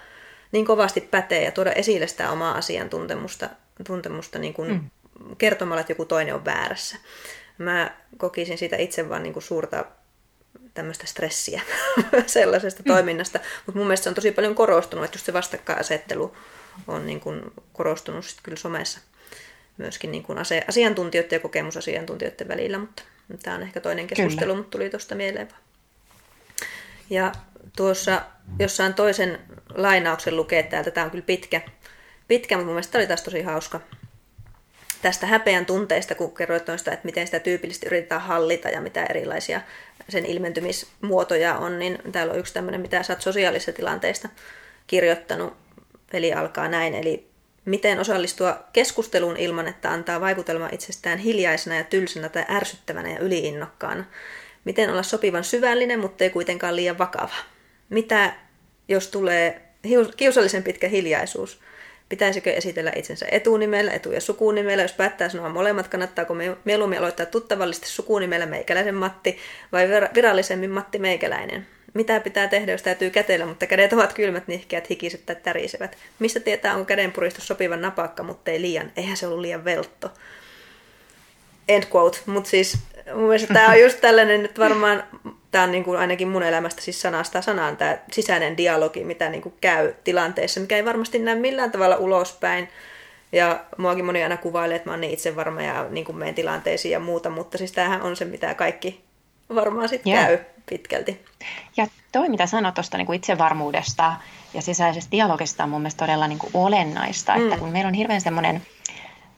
niin kovasti pätee ja tuoda esille sitä omaa asiantuntemusta tuntemusta niin kuin mm. kertomalla, että joku toinen on väärässä. Mä kokisin siitä itse vaan niin kuin suurta tämmöistä stressiä sellaisesta mm. toiminnasta, mutta mun mielestä se on tosi paljon korostunut, että just se vastakkainasettelu on niin kuin korostunut sit kyllä somessa myöskin niin kuin asiantuntijoiden ja kokemusasiantuntijoiden välillä, mutta tämä on ehkä toinen keskustelu, Kyllä. mutta tuli tuosta mieleen vaan. Ja tuossa jossain toisen lainauksen lukee täältä, tämä on kyllä pitkä, pitkä mutta mun mielestä oli taas tosi hauska. Tästä häpeän tunteista, kun kerroit noista, että miten sitä tyypillisesti yritetään hallita ja mitä erilaisia sen ilmentymismuotoja on, niin täällä on yksi tämmöinen, mitä sä oot sosiaalisista tilanteista kirjoittanut. Peli alkaa näin, eli Miten osallistua keskusteluun ilman, että antaa vaikutelma itsestään hiljaisena ja tylsänä tai ärsyttävänä ja yliinnokkaana? Miten olla sopivan syvällinen, mutta ei kuitenkaan liian vakava? Mitä, jos tulee kiusallisen pitkä hiljaisuus? Pitäisikö esitellä itsensä etunimellä, etu- ja sukunimellä? Jos päättää sanoa molemmat, kannattaako mieluummin aloittaa tuttavallisesti sukunimellä meikäläisen Matti vai virallisemmin Matti Meikäläinen? Mitä pitää tehdä, jos täytyy kätellä, mutta kädet ovat kylmät, nihkeät, hikiset tai tärisevät. Mistä tietää, onko kädenpuristus sopivan napakka, mutta ei liian. Eihän se ollut liian veltto. End quote. Mutta siis mun mielestä tämä on just tällainen, että varmaan tämä on niin kuin ainakin mun elämästä siis sanasta sanaan tämä sisäinen dialogi, mitä niin kuin käy tilanteessa, mikä ei varmasti näe millään tavalla ulospäin. Ja muakin moni aina kuvailee, että mä oon niin itsevarma ja niin kuin tilanteisiin ja muuta, mutta siis tämähän on se, mitä kaikki varmaan sitten yeah. käy pitkälti. Ja toi, mitä sanoit tuosta niin itsevarmuudesta ja sisäisestä dialogista on mun mielestä todella niin kuin olennaista, mm. että kun meillä on hirveän semmoinen,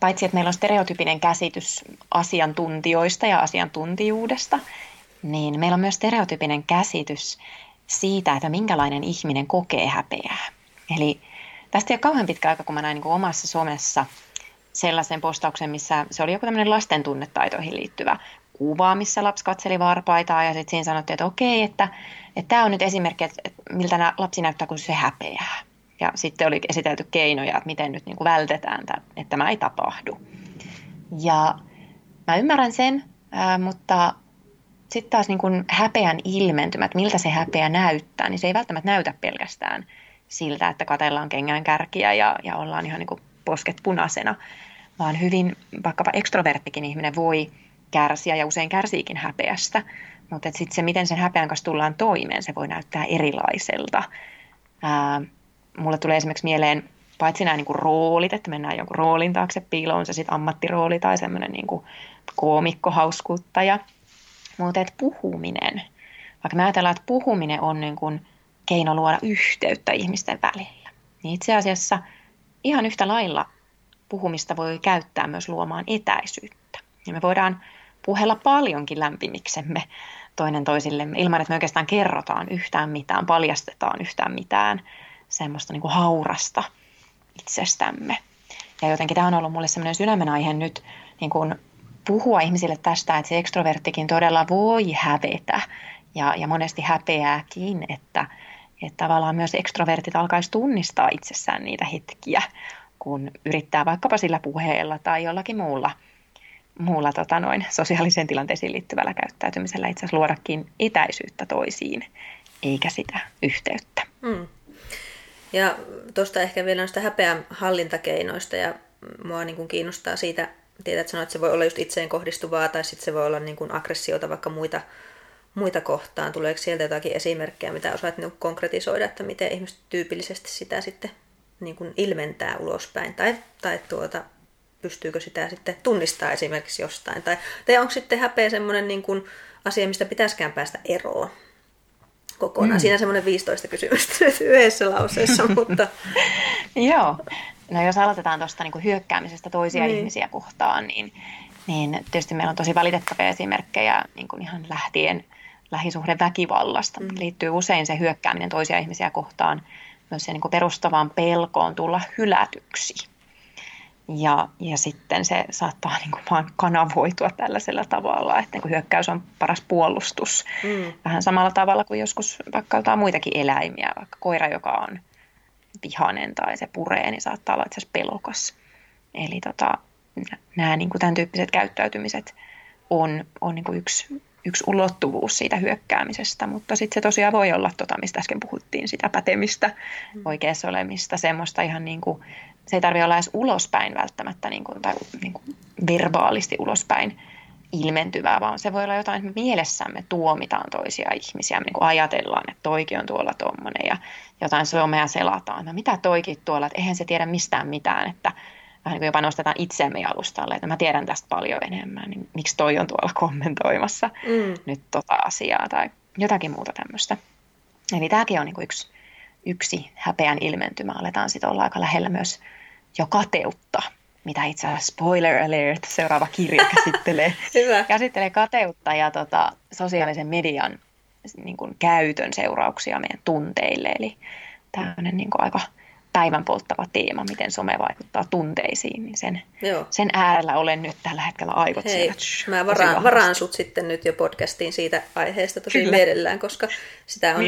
paitsi että meillä on stereotypinen käsitys asiantuntijoista ja asiantuntijuudesta, niin meillä on myös stereotypinen käsitys siitä, että minkälainen ihminen kokee häpeää. Eli tästä ei ole kauhean pitkä aika, kun mä näin niin kuin omassa somessa sellaisen postauksen, missä se oli joku tämmöinen lasten tunnetaitoihin liittyvä kuva, missä lapsi katseli varpaitaan ja sitten siinä sanottiin, että okei, että, että tämä on nyt esimerkki, että, miltä lapsi näyttää, kun se häpeää. Ja sitten oli esitelty keinoja, että miten nyt niin kuin vältetään, tämä, että tämä ei tapahdu. Ja mä ymmärrän sen, ää, mutta sitten taas niin kuin häpeän ilmentymät, miltä se häpeä näyttää, niin se ei välttämättä näytä pelkästään siltä, että katellaan kengän kärkiä ja, ja ollaan ihan niin kuin posket punaisena, vaan hyvin vaikkapa ekstroverttikin ihminen voi kärsiä ja usein kärsiikin häpeästä. Mutta sitten se, miten sen häpeän kanssa tullaan toimeen, se voi näyttää erilaiselta. Ää, mulle tulee esimerkiksi mieleen paitsi nämä niin kuin roolit, että mennään jonkun roolin taakse piiloon, se sitten ammattirooli tai semmoinen niin koomikko, hauskuuttaja. Mutta että puhuminen, vaikka me ajatellaan, että puhuminen on niin kuin keino luoda yhteyttä ihmisten välillä, niin itse asiassa ihan yhtä lailla puhumista voi käyttää myös luomaan etäisyyttä. Ja me voidaan puhella paljonkin lämpimiksemme toinen toisillemme ilman, että me oikeastaan kerrotaan yhtään mitään, paljastetaan yhtään mitään semmoista niin kuin haurasta itsestämme. Ja jotenkin tämä on ollut mulle semmoinen sydämen aihe nyt niin kuin puhua ihmisille tästä, että se ekstroverttikin todella voi hävetä ja, ja monesti häpeääkin, että, että tavallaan myös ekstrovertit alkaisi tunnistaa itsessään niitä hetkiä, kun yrittää vaikkapa sillä puheella tai jollakin muulla – muulla tota noin, sosiaaliseen tilanteisiin liittyvällä käyttäytymisellä itse asiassa luodakin etäisyyttä toisiin, eikä sitä yhteyttä. Mm. Ja tuosta ehkä vielä noista häpeän hallintakeinoista, ja mua niin kuin kiinnostaa siitä, tiedät, että sanoit, että se voi olla just itseen kohdistuvaa, tai sitten se voi olla niin kuin aggressiota vaikka muita, muita kohtaan. Tuleeko sieltä jotakin esimerkkejä, mitä osaat niin konkretisoida, että miten ihmiset tyypillisesti sitä sitten niin kuin ilmentää ulospäin, tai, tai tuota, pystyykö sitä sitten tunnistaa esimerkiksi jostain. Tai, tai onko sitten häpeä semmoinen niin kuin asia, mistä pitäisikään päästä eroon kokonaan. Mm. Siinä semmoinen 15 kysymystä nyt yhdessä lauseessa, mutta... Joo. No jos aloitetaan tuosta niin hyökkäämisestä toisia niin. ihmisiä kohtaan, niin, niin tietysti meillä on tosi valitettavia esimerkkejä niin kuin ihan lähtien lähisuhdeväkivallasta. Mm. Liittyy usein se hyökkääminen toisia ihmisiä kohtaan myös se niin perustavaan pelkoon tulla hylätyksi. Ja, ja sitten se saattaa niin kuin vaan kanavoitua tällaisella tavalla, että niin kuin hyökkäys on paras puolustus. Mm. Vähän samalla tavalla kuin joskus vaikka jotain muitakin eläimiä, vaikka koira, joka on vihanen tai se puree, niin saattaa olla itse asiassa pelokas. Eli tota, nämä niin kuin tämän tyyppiset käyttäytymiset on, on niin kuin yksi, yksi ulottuvuus siitä hyökkäämisestä, mutta sitten se tosiaan voi olla, tota, mistä äsken puhuttiin, sitä pätemistä, mm. oikeassa olemista, semmoista ihan niin kuin, se ei tarvitse olla edes ulospäin välttämättä, niin kuin, tai niin kuin verbaalisti ulospäin ilmentyvää, vaan se voi olla jotain, että me mielessämme tuomitaan toisia ihmisiä, niin kuin ajatellaan, että toikin on tuolla tuommoinen ja jotain somea selataan. No mitä toikin tuolla, että eihän se tiedä mistään mitään, että vähän niin kuin jopa nostetaan itseämme alustalle, että mä tiedän tästä paljon enemmän, niin miksi toi on tuolla kommentoimassa mm. nyt tota asiaa tai jotakin muuta tämmöistä. Eli tämäkin on niin kuin yksi, yksi häpeän ilmentymä. Aletaan sitten olla aika lähellä myös jo kateutta, mitä itse asiassa spoiler alert, seuraava kirja käsittelee. Käsittelee kateutta ja tota, sosiaalisen median niin kuin, käytön seurauksia meidän tunteille. Eli tämmöinen niin kuin, aika päivän polttava teema, miten some vaikuttaa tunteisiin, niin sen, Joo. sen äärellä olen nyt tällä hetkellä aivot Hei, siellä. Mä varaan, varaan sut sitten nyt jo podcastiin siitä aiheesta tosi Kyllä. mielellään, koska sitä on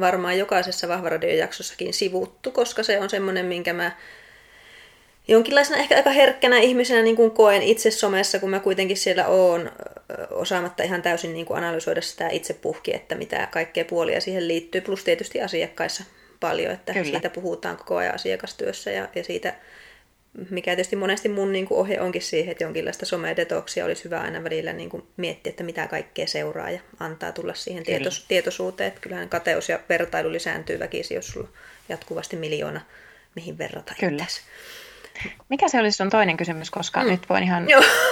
varmaan jokaisessa Vahvaradion-jaksossakin sivuttu, koska se on semmoinen, minkä mä jonkinlaisena ehkä aika herkkänä ihmisenä niin kuin koen itse somessa, kun mä kuitenkin siellä oon osaamatta ihan täysin niin kuin analysoida sitä itse puhki, että mitä kaikkea puolia siihen liittyy, plus tietysti asiakkaissa paljon, että Kyllä. siitä puhutaan koko ajan asiakastyössä ja, ja siitä, mikä tietysti monesti mun niin kuin ohje onkin siihen, että jonkinlaista somedetoksia olisi hyvä aina välillä niin kuin miettiä, että mitä kaikkea seuraa ja antaa tulla siihen tietos, tietoisuuteen, että kyllähän kateus ja vertailu lisääntyy väkisin, jos sulla jatkuvasti miljoona, mihin verrata Kyllä. Mikä se olisi sun toinen kysymys, koska mm. nyt voin ihan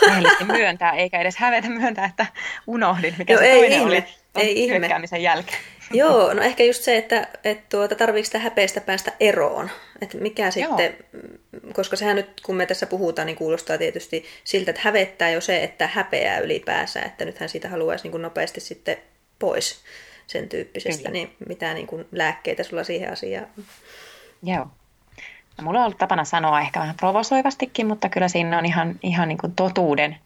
rehellisesti myöntää, eikä edes hävetä myöntää, että unohdin, mikä Joo, se ei toinen ihme. oli ei ihme. jälkeen. Joo, no ehkä just se, että, että tuota, tarviiko sitä häpeästä päästä eroon. Että mikä sitten, Joo. koska sehän nyt kun me tässä puhutaan, niin kuulostaa tietysti siltä, että hävettää jo se, että häpeää ylipäänsä, että nythän siitä haluaisi niin kuin nopeasti sitten pois sen tyyppisestä, Kyllä. niin mitä niin kuin lääkkeitä sulla siihen asiaan? Joo. No, mulla on ollut tapana sanoa ehkä vähän provosoivastikin, mutta kyllä siinä on ihan, ihan niin kuin totuuden,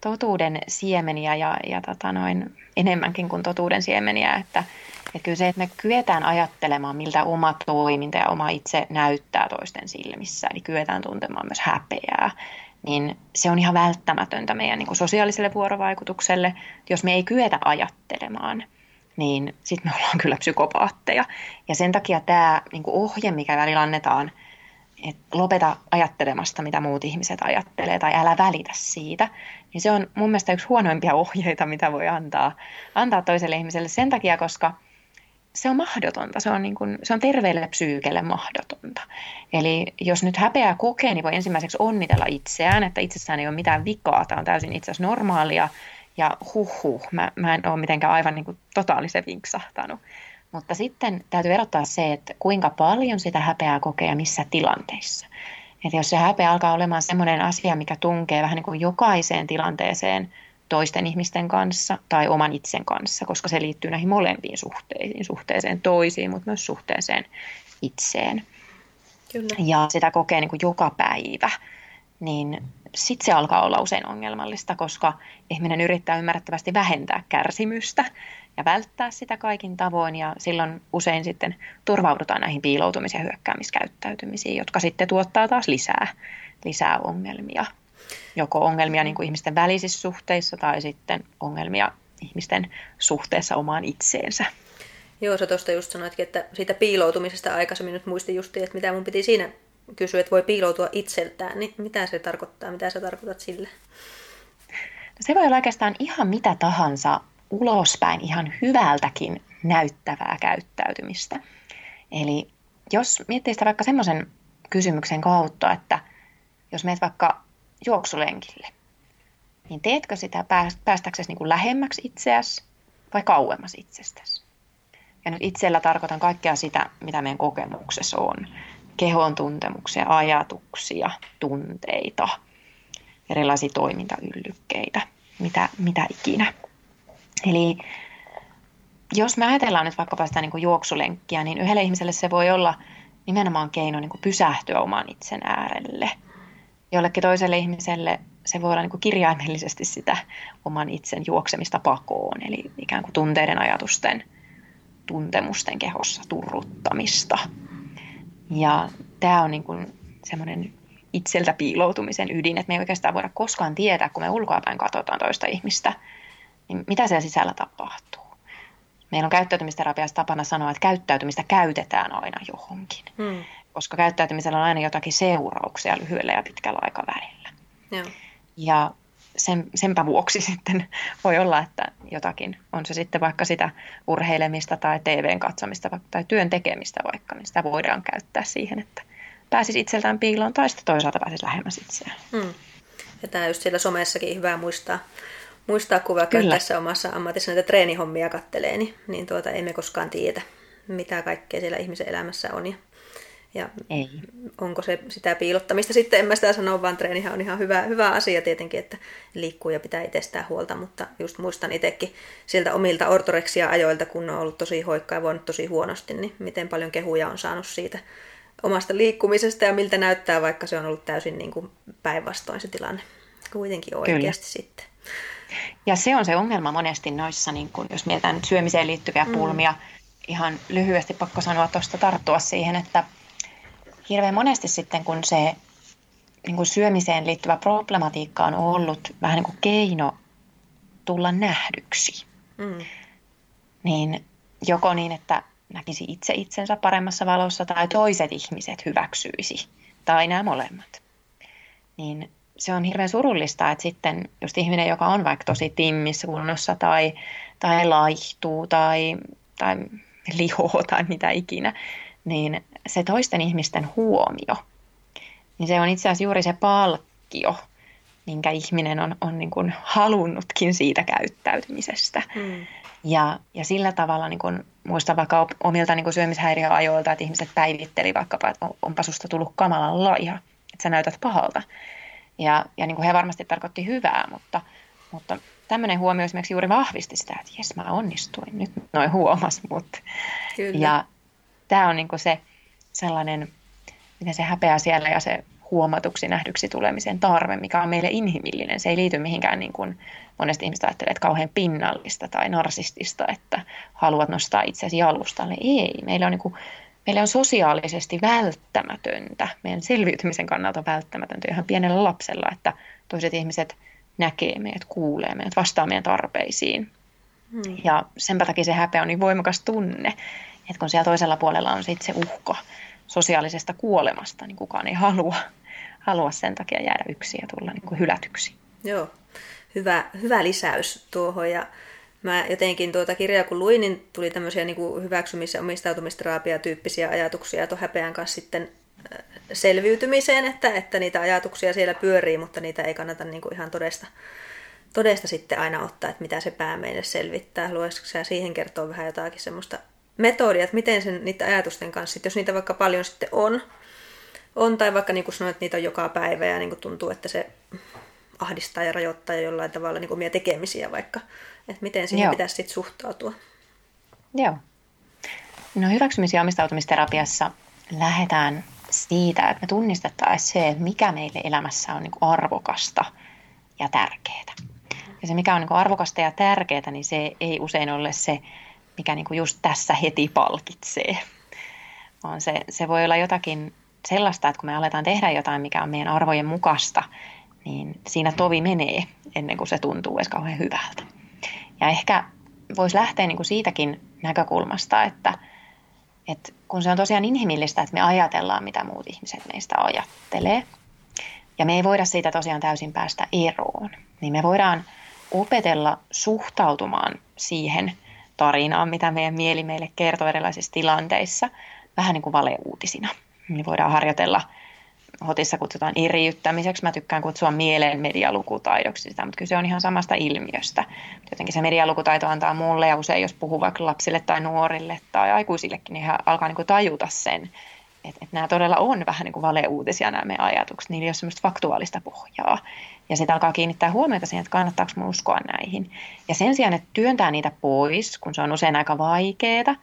totuuden siemeniä ja, ja tota noin, enemmänkin kuin totuuden siemeniä. Että, että kyllä se, että me kyetään ajattelemaan, miltä oma toiminta ja oma itse näyttää toisten silmissä, eli kyetään tuntemaan myös häpeää, niin se on ihan välttämätöntä meidän niin kuin sosiaaliselle vuorovaikutukselle. Jos me ei kyetä ajattelemaan, niin sitten me ollaan kyllä psykopaatteja. Ja sen takia tämä niin kuin ohje, mikä välillä annetaan – että lopeta ajattelemasta, mitä muut ihmiset ajattelee, tai älä välitä siitä, niin se on mun mielestä yksi huonoimpia ohjeita, mitä voi antaa, antaa toiselle ihmiselle sen takia, koska se on mahdotonta, se on, niin kuin, se on terveelle psyykelle mahdotonta. Eli jos nyt häpeää kokee, niin voi ensimmäiseksi onnitella itseään, että itsessään ei ole mitään vikaa, tämä on täysin itse asiassa normaalia, ja huh, huh mä, mä en ole mitenkään aivan niin kuin totaalisen vinksahtanut. Mutta sitten täytyy erottaa se, että kuinka paljon sitä häpeää kokee ja missä tilanteissa. Että jos se häpeä alkaa olemaan sellainen asia, mikä tunkee vähän niin kuin jokaiseen tilanteeseen toisten ihmisten kanssa tai oman itsen kanssa, koska se liittyy näihin molempiin suhteisiin, suhteeseen toisiin, mutta myös suhteeseen itseen. Kyllä. Ja sitä kokee niin kuin joka päivä, niin sitten se alkaa olla usein ongelmallista, koska ihminen yrittää ymmärrettävästi vähentää kärsimystä ja välttää sitä kaikin tavoin ja silloin usein sitten turvaudutaan näihin piiloutumis- ja hyökkäämiskäyttäytymisiin, jotka sitten tuottaa taas lisää, lisää ongelmia. Joko ongelmia niin kuin ihmisten välisissä suhteissa tai sitten ongelmia ihmisten suhteessa omaan itseensä. Joo, sä tuosta just sanoitkin, että siitä piiloutumisesta aikaisemmin nyt muistin just, että mitä mun piti siinä kysyä, että voi piiloutua itseltään, niin mitä se tarkoittaa, mitä sä tarkoitat sille? No se voi olla oikeastaan ihan mitä tahansa ulospäin ihan hyvältäkin näyttävää käyttäytymistä. Eli jos miettii sitä vaikka semmoisen kysymyksen kautta, että jos meet vaikka juoksulenkille, niin teetkö sitä päästäksesi niin kuin lähemmäksi itseäsi vai kauemmas itsestäsi? Ja nyt itsellä tarkoitan kaikkea sitä, mitä meidän kokemuksessa on. Kehon tuntemuksia, ajatuksia, tunteita, erilaisia toimintayllykkeitä, mitä, mitä ikinä. Eli jos me ajatellaan nyt vaikkapa sitä niin kuin juoksulenkkiä, niin yhdelle ihmiselle se voi olla nimenomaan keino niin kuin pysähtyä oman itsen äärelle. Jollekin toiselle ihmiselle se voi olla niin kuin kirjaimellisesti sitä oman itsen juoksemista pakoon, eli ikään kuin tunteiden, ajatusten, tuntemusten kehossa turruttamista. Ja tämä on niin semmoinen itseltä piiloutumisen ydin, että me ei oikeastaan voida koskaan tietää, kun me ulkoapäin katsotaan toista ihmistä – niin mitä siellä sisällä tapahtuu? Meillä on käyttäytymisterapiassa tapana sanoa, että käyttäytymistä käytetään aina johonkin, hmm. koska käyttäytymisellä on aina jotakin seurauksia lyhyellä ja pitkällä aikavälillä. Joo. Ja sen, senpä vuoksi sitten voi olla, että jotakin, on se sitten vaikka sitä urheilemista tai TVn katsomista tai työn tekemistä vaikka, niin sitä voidaan käyttää siihen, että pääsisi itseltään piiloon tai sitten toisaalta pääsisi lähemmäs itseään. Hmm. Ja tämä just siellä somessakin hyvä muistaa, muistaa kun vaikka tässä omassa ammatissa näitä treenihommia kattelee, niin, niin tuota, emme koskaan tiedä, mitä kaikkea siellä ihmisen elämässä on. Ja ja Ei. onko se sitä piilottamista sitten, en mä sitä sano, vaan treenihän on ihan hyvä, hyvä asia tietenkin, että liikkuu ja pitää itsestään huolta, mutta just muistan itsekin sieltä omilta ortoreksia-ajoilta, kun on ollut tosi hoikkaa ja voinut tosi huonosti, niin miten paljon kehuja on saanut siitä omasta liikkumisesta ja miltä näyttää, vaikka se on ollut täysin niin kuin päinvastoin se tilanne kuitenkin oikeasti Kyllä. sitten. Ja se on se ongelma monesti noissa, niin kun, jos mietitään syömiseen liittyviä mm. pulmia, mm. ihan lyhyesti pakko sanoa tuosta tarttua siihen, että hirveän monesti sitten, kun se niin kuin syömiseen liittyvä problematiikka on ollut vähän niin kuin keino tulla nähdyksi, mm. niin joko niin, että näkisi itse itsensä paremmassa valossa tai toiset ihmiset hyväksyisi, tai nämä molemmat. Niin se on hirveän surullista, että sitten just ihminen, joka on vaikka tosi timmissä kunnossa tai, tai laihtuu tai, tai lihoo tai mitä ikinä, niin se toisten ihmisten huomio, niin se on itse asiassa juuri se palkkio, minkä ihminen on, on niin kuin halunnutkin siitä käyttäytymisestä. Mm. Ja, ja sillä tavalla niin kuin, muistan vaikka omilta niin kuin syömishäiriöajoilta, että ihmiset päivitteli vaikkapa, että onpa susta tullut kamalan laiha, että sä näytät pahalta. Ja, ja niin kuin he varmasti tarkoitti hyvää, mutta, mutta tämmöinen huomio esimerkiksi juuri vahvisti sitä, että jes mä onnistuin, nyt noin huomas mut. Kyllä. Ja tämä on niin kuin se sellainen, miten se häpeä siellä ja se huomatuksi nähdyksi tulemisen tarve, mikä on meille inhimillinen. Se ei liity mihinkään niin kuin monesti ihmiset ajattelee, että kauhean pinnallista tai narsistista, että haluat nostaa itsesi alustalle. Ei, meillä on, niin kuin, meillä on sosiaalisesti välttämätöntä, meidän selviytymisen kannalta välttämätöntä ihan pienellä lapsella, että toiset ihmiset näkee meidät, kuulee meidät, vastaa meidän tarpeisiin. Hmm. Ja sen takia se häpeä on niin voimakas tunne, että kun siellä toisella puolella on sitten se uhka sosiaalisesta kuolemasta, niin kukaan ei halua, halua sen takia jäädä yksin ja tulla niin kuin hylätyksi. Joo, hyvä, hyvä lisäys tuohon. Ja mä jotenkin tuota kirjaa kun luin, niin tuli tämmöisiä niin kuin hyväksymis- ja omistautumisterapia-tyyppisiä ajatuksia tuon häpeän kanssa sitten äh, selviytymiseen, että, että niitä ajatuksia siellä pyörii, mutta niitä ei kannata niin kuin ihan todesta, todesta sitten aina ottaa, että mitä se pää meille selvittää. Haluaisitko sä siihen kertoa vähän jotakin semmoista metodia, että miten sen niiden ajatusten kanssa, jos niitä vaikka paljon sitten on, on tai vaikka niin kuin sanoit, että niitä on joka päivä ja niin kuin tuntuu, että se ahdistaa ja rajoittaa jollain tavalla niin kuin omia tekemisiä vaikka, että miten siihen Joo. pitäisi sitten suhtautua. Joo. No hyväksymis- ja omistautumisterapiassa lähdetään siitä, että me tunnistettaisiin se, että mikä meille elämässä on niin arvokasta ja tärkeää. Ja se, mikä on niin arvokasta ja tärkeää, niin se ei usein ole se mikä niin just tässä heti palkitsee. Vaan se, se voi olla jotakin sellaista, että kun me aletaan tehdä jotain, mikä on meidän arvojen mukaista, niin siinä tovi menee ennen kuin se tuntuu edes kauhean hyvältä. Ja ehkä voisi lähteä niin kuin siitäkin näkökulmasta, että, että kun se on tosiaan inhimillistä, että me ajatellaan, mitä muut ihmiset meistä ajattelee, ja me ei voida siitä tosiaan täysin päästä eroon, niin me voidaan opetella suhtautumaan siihen tarinaan, mitä meidän mieli meille kertoo erilaisissa tilanteissa, vähän niin kuin valeuutisina. Niin voidaan harjoitella, hotissa kutsutaan eriyttämiseksi, mä tykkään kutsua mieleen medialukutaidoksi sitä, mutta kyse on ihan samasta ilmiöstä. Jotenkin se medialukutaito antaa mulle ja usein jos puhuu vaikka lapsille tai nuorille tai aikuisillekin, niin he alkaa niin kuin tajuta sen, että, että nämä todella on vähän niin kuin valeuutisia nämä meidän ajatukset, niillä ei ole semmoista faktuaalista pohjaa. Ja sitten alkaa kiinnittää huomiota siihen, että kannattaako mun uskoa näihin. Ja sen sijaan, että työntää niitä pois, kun se on usein aika vaikeaa,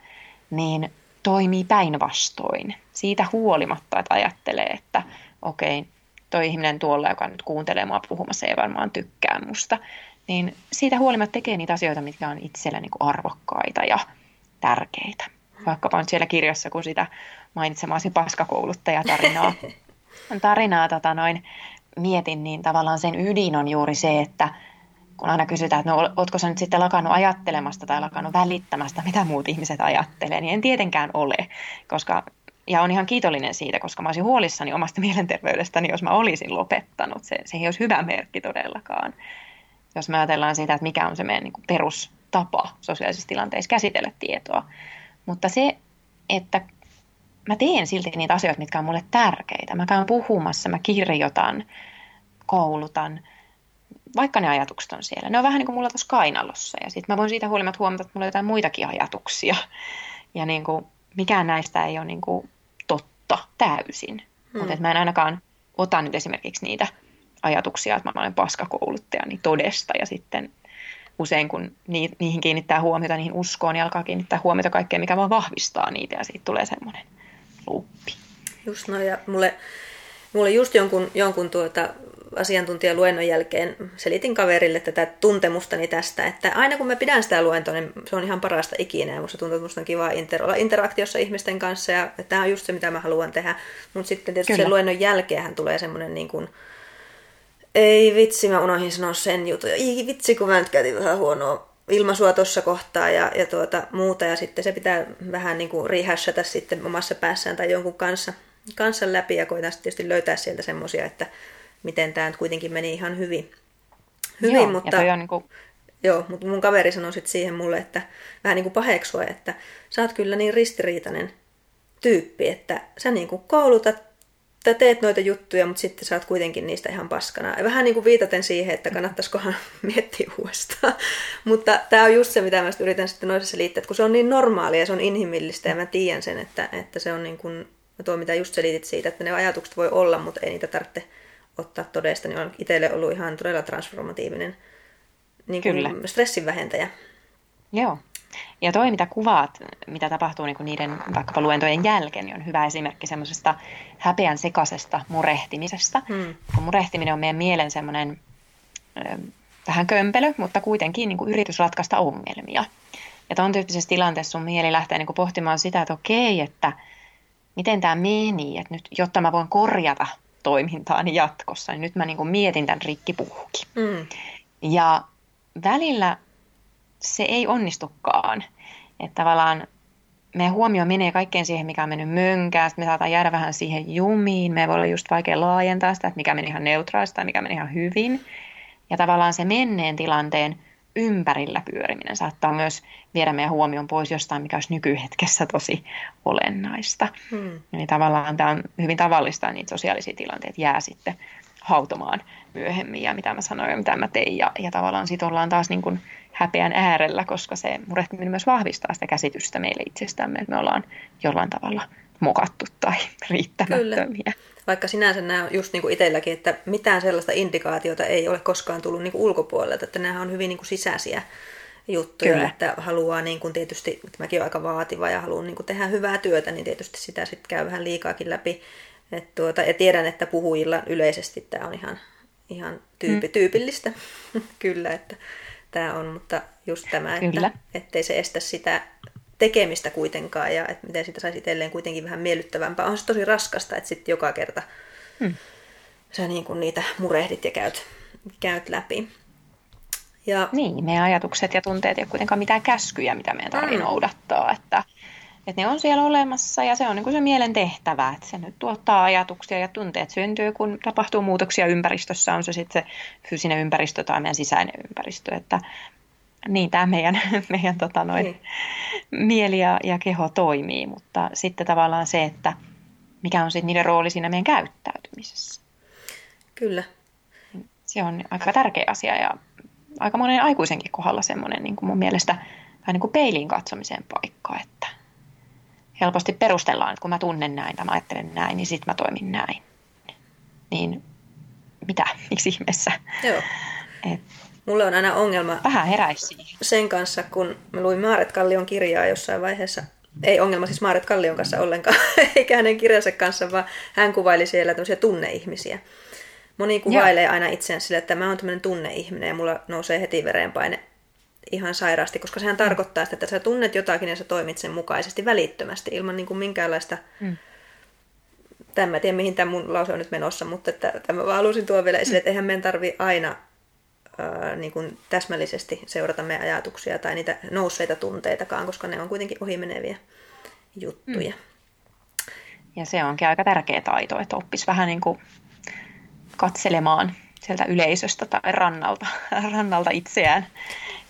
niin toimii päinvastoin. Siitä huolimatta, että ajattelee, että okei, toi ihminen tuolla, joka nyt kuuntelee mua puhumassa, ei varmaan tykkää musta. Niin siitä huolimatta tekee niitä asioita, mitkä on itselle niin kuin arvokkaita ja tärkeitä. Vaikkapa nyt siellä kirjassa, kun sitä mainitsemaasi paskakouluttajatarinaa tarinaa tota noin, mietin, niin tavallaan sen ydin on juuri se, että kun aina kysytään, että no ootko sä nyt sitten lakannut ajattelemasta tai lakannut välittämästä, mitä muut ihmiset ajattelee, niin en tietenkään ole, koska ja on ihan kiitollinen siitä, koska mä olisin huolissani omasta mielenterveydestäni, jos mä olisin lopettanut. Se, se ei olisi hyvä merkki todellakaan. Jos me ajatellaan sitä, että mikä on se meidän niin kuin perustapa sosiaalisissa tilanteissa käsitellä tietoa. Mutta se, että mä teen silti niitä asioita, mitkä on mulle tärkeitä. Mä käyn puhumassa, mä kirjoitan, koulutan, vaikka ne ajatukset on siellä. Ne on vähän niin kuin mulla tuossa kainalossa ja sitten mä voin siitä huolimatta huomata, että mulla on jotain muitakin ajatuksia. Ja niin kuin, mikään näistä ei ole niin kuin totta täysin. Hmm. Mutta mä en ainakaan ota nyt esimerkiksi niitä ajatuksia, että mä olen paskakouluttaja, niin todesta ja sitten usein kun niihin kiinnittää huomiota, niihin uskoon, niin alkaa kiinnittää huomiota kaikkeen, mikä vaan vahvistaa niitä ja siitä tulee semmoinen luppi. Just no ja mulle, mulle just jonkun, jonkun tuota asiantuntijaluennon jälkeen selitin kaverille tätä tuntemustani tästä, että aina kun mä pidän sitä luentoa, niin se on ihan parasta ikinä. Ja musta tuntuu, että musta on kiva inter- olla interaktiossa ihmisten kanssa ja tämä on just se, mitä mä haluan tehdä. Mutta sitten tietysti Kyllä. sen luennon jälkeen tulee semmoinen niin kuin, ei vitsi, mä unohdin sanoa sen jutun. Ei vitsi, kun mä nyt käytin vähän huonoa ilmaisua tuossa kohtaa ja, ja tuota, muuta. Ja sitten se pitää vähän niin kuin sitten omassa päässään tai jonkun kanssa, kanssa läpi ja koitan sitten tietysti löytää sieltä semmoisia, että miten tämä nyt kuitenkin meni ihan hyvin. hyvin joo, mutta, ja on niin kuin... joo, mutta mun kaveri sanoi sitten siihen mulle, että vähän niin kuin paheksua, että sä oot kyllä niin ristiriitainen tyyppi, että sä niin kuin koulutat tai teet noita juttuja, mutta sitten sä oot kuitenkin niistä ihan paskana. Ja vähän niin kuin viitaten siihen, että kannattaisikohan miettiä uudestaan. mutta tämä on just se, mitä mä yritän sitten noisessa liittää, että kun se on niin normaalia ja se on inhimillistä ja mä tiedän sen, että, että se on niin kuin, tuo mitä just selitit siitä, että ne ajatukset voi olla, mutta ei niitä tarvitse ottaa todesta, niin on itselle ollut ihan todella transformatiivinen niin kuin Kyllä. stressin vähentäjä. Joo. Ja toi, mitä kuvaat, mitä tapahtuu niin niiden vaikkapa luentojen jälkeen, niin on hyvä esimerkki semmoisesta häpeän sekaisesta murehtimisesta. Hmm. Kun murehtiminen on meidän mielen semmoinen vähän kömpelö, mutta kuitenkin niin kuin yritys ratkaista ongelmia. Ja tuon tyyppisessä tilanteessa sun mieli lähtee niin kuin pohtimaan sitä, että okei, että miten tämä meni, että nyt, jotta mä voin korjata toimintaani jatkossa, niin nyt mä niin kuin mietin tämän rikkipuhki. Mm. Ja välillä se ei onnistukaan. Että tavallaan meidän huomio menee kaikkeen siihen, mikä on mennyt mönkään, sitten me saadaan jäädä vähän siihen jumiin, me voi olla just vaikea laajentaa sitä, että mikä meni ihan neutraalista tai mikä meni ihan hyvin. Ja tavallaan se menneen tilanteen ympärillä pyöriminen saattaa myös viedä meidän huomion pois jostain, mikä olisi nykyhetkessä tosi olennaista. Hmm. Eli tavallaan tämä on hyvin tavallista, niitä sosiaalisia tilanteita jää sitten hautomaan myöhemmin ja mitä mä sanoin ja mitä mä tein. Ja, ja tavallaan sitten ollaan taas niin kuin häpeän äärellä, koska se murehtiminen myös vahvistaa sitä käsitystä meille itsestämme, että me ollaan jollain tavalla mokattu tai riittämättömiä. Kyllä. Vaikka sinänsä nämä just niin kuin itselläkin, että mitään sellaista indikaatiota ei ole koskaan tullut niin kuin ulkopuolelta, että nämä on hyvin niin kuin sisäisiä juttuja, Kyllä. että haluaa niin kuin tietysti, että mäkin olen aika vaativa ja haluan niin kuin tehdä hyvää työtä, niin tietysti sitä sitten käy vähän liikaakin läpi. Et tuota, ja tiedän, että puhujilla yleisesti tämä on ihan, ihan tyypi, mm. tyypillistä. Kyllä, että tämä on, mutta just tämä, Kyllä. että ettei se estä sitä tekemistä kuitenkaan ja että miten sitä saisi itselleen kuitenkin vähän miellyttävämpää. On se tosi raskasta, että sitten joka kerta hmm. sä niin kuin niitä murehdit ja käyt, käyt läpi. Ja... Niin, meidän ajatukset ja tunteet ei ole kuitenkaan mitään käskyjä, mitä meidän tarvitsee mm. noudattaa. Että, että ne on siellä olemassa ja se on niin kuin se mielen tehtävä, että se nyt tuottaa ajatuksia ja tunteet syntyy, kun tapahtuu muutoksia ympäristössä, on se sitten se fyysinen ympäristö tai meidän sisäinen ympäristö. Että niin tämä meidän, meidän tota noin, niin. mieli ja, ja keho toimii, mutta sitten tavallaan se, että mikä on sitten niiden rooli siinä meidän käyttäytymisessä. Kyllä. Se on aika tärkeä asia ja aika monen aikuisenkin kohdalla semmoinen niin kuin mun mielestä vähän niin kuin peiliin katsomisen paikka, että helposti perustellaan, että kun mä tunnen näin tai mä ajattelen näin, niin sitten mä toimin näin. Niin mitä, miksi ihmeessä? Joo. Et, Mulle on aina ongelma Vähän heräisi sen kanssa, kun mä luin Maaret Kallion kirjaa jossain vaiheessa. Ei ongelma siis Maaret Kallion kanssa ollenkaan, eikä hänen kirjansa kanssa, vaan hän kuvaili siellä tämmöisiä tunneihmisiä. Moni kuvailee Joo. aina itseään sille, että mä oon tämmöinen tunneihminen ja mulla nousee heti verenpaine ihan sairaasti, koska sehän mm. tarkoittaa sitä, että sä tunnet jotakin ja sä toimit sen mukaisesti välittömästi ilman niin kuin minkäänlaista... Mm. Tämä tiedä, mihin tämä mun lause on nyt menossa, mutta että, tämä vaan halusin tuoda vielä esille, että eihän meidän tarvi aina ää, niin kuin täsmällisesti seurata meidän ajatuksia tai niitä nousseita tunteitakaan, koska ne on kuitenkin ohimeneviä juttuja. Mm. Ja se onkin aika tärkeä taito, että oppisi vähän niin kuin katselemaan sieltä yleisöstä tai rannalta, rannalta itseään,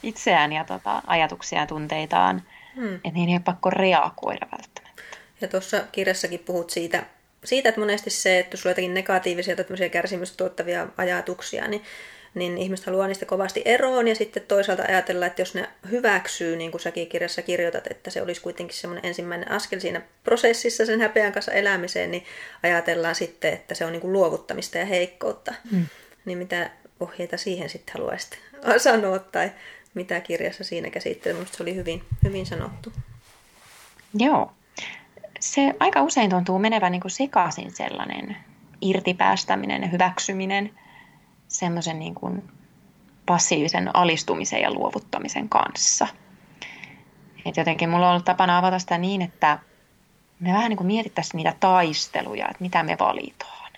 itseään ja tota, ajatuksia ja tunteitaan. Hmm. Että niin ei ole pakko reagoida välttämättä. Ja tuossa kirjassakin puhut siitä, siitä, että monesti se, että jos on jotakin negatiivisia tai kärsimystä tuottavia ajatuksia, niin niin ihmiset haluaa niistä kovasti eroon ja sitten toisaalta ajatella, että jos ne hyväksyy, niin kuin säkin kirjassa kirjoitat, että se olisi kuitenkin semmoinen ensimmäinen askel siinä prosessissa sen häpeän kanssa elämiseen, niin ajatellaan sitten, että se on niin kuin luovuttamista ja heikkoutta. Mm. Niin mitä ohjeita siihen sitten haluaisit sanoa tai mitä kirjassa siinä käsittelee? Minusta se oli hyvin, hyvin sanottu. Joo. Se aika usein tuntuu menevän niin kuin sekaisin sellainen irtipäästäminen ja hyväksyminen – semmoisen niin kuin passiivisen alistumisen ja luovuttamisen kanssa. Et jotenkin mulla on ollut tapana avata sitä niin, että me vähän niin kuin mietittäisiin niitä taisteluja, että mitä me valitaan.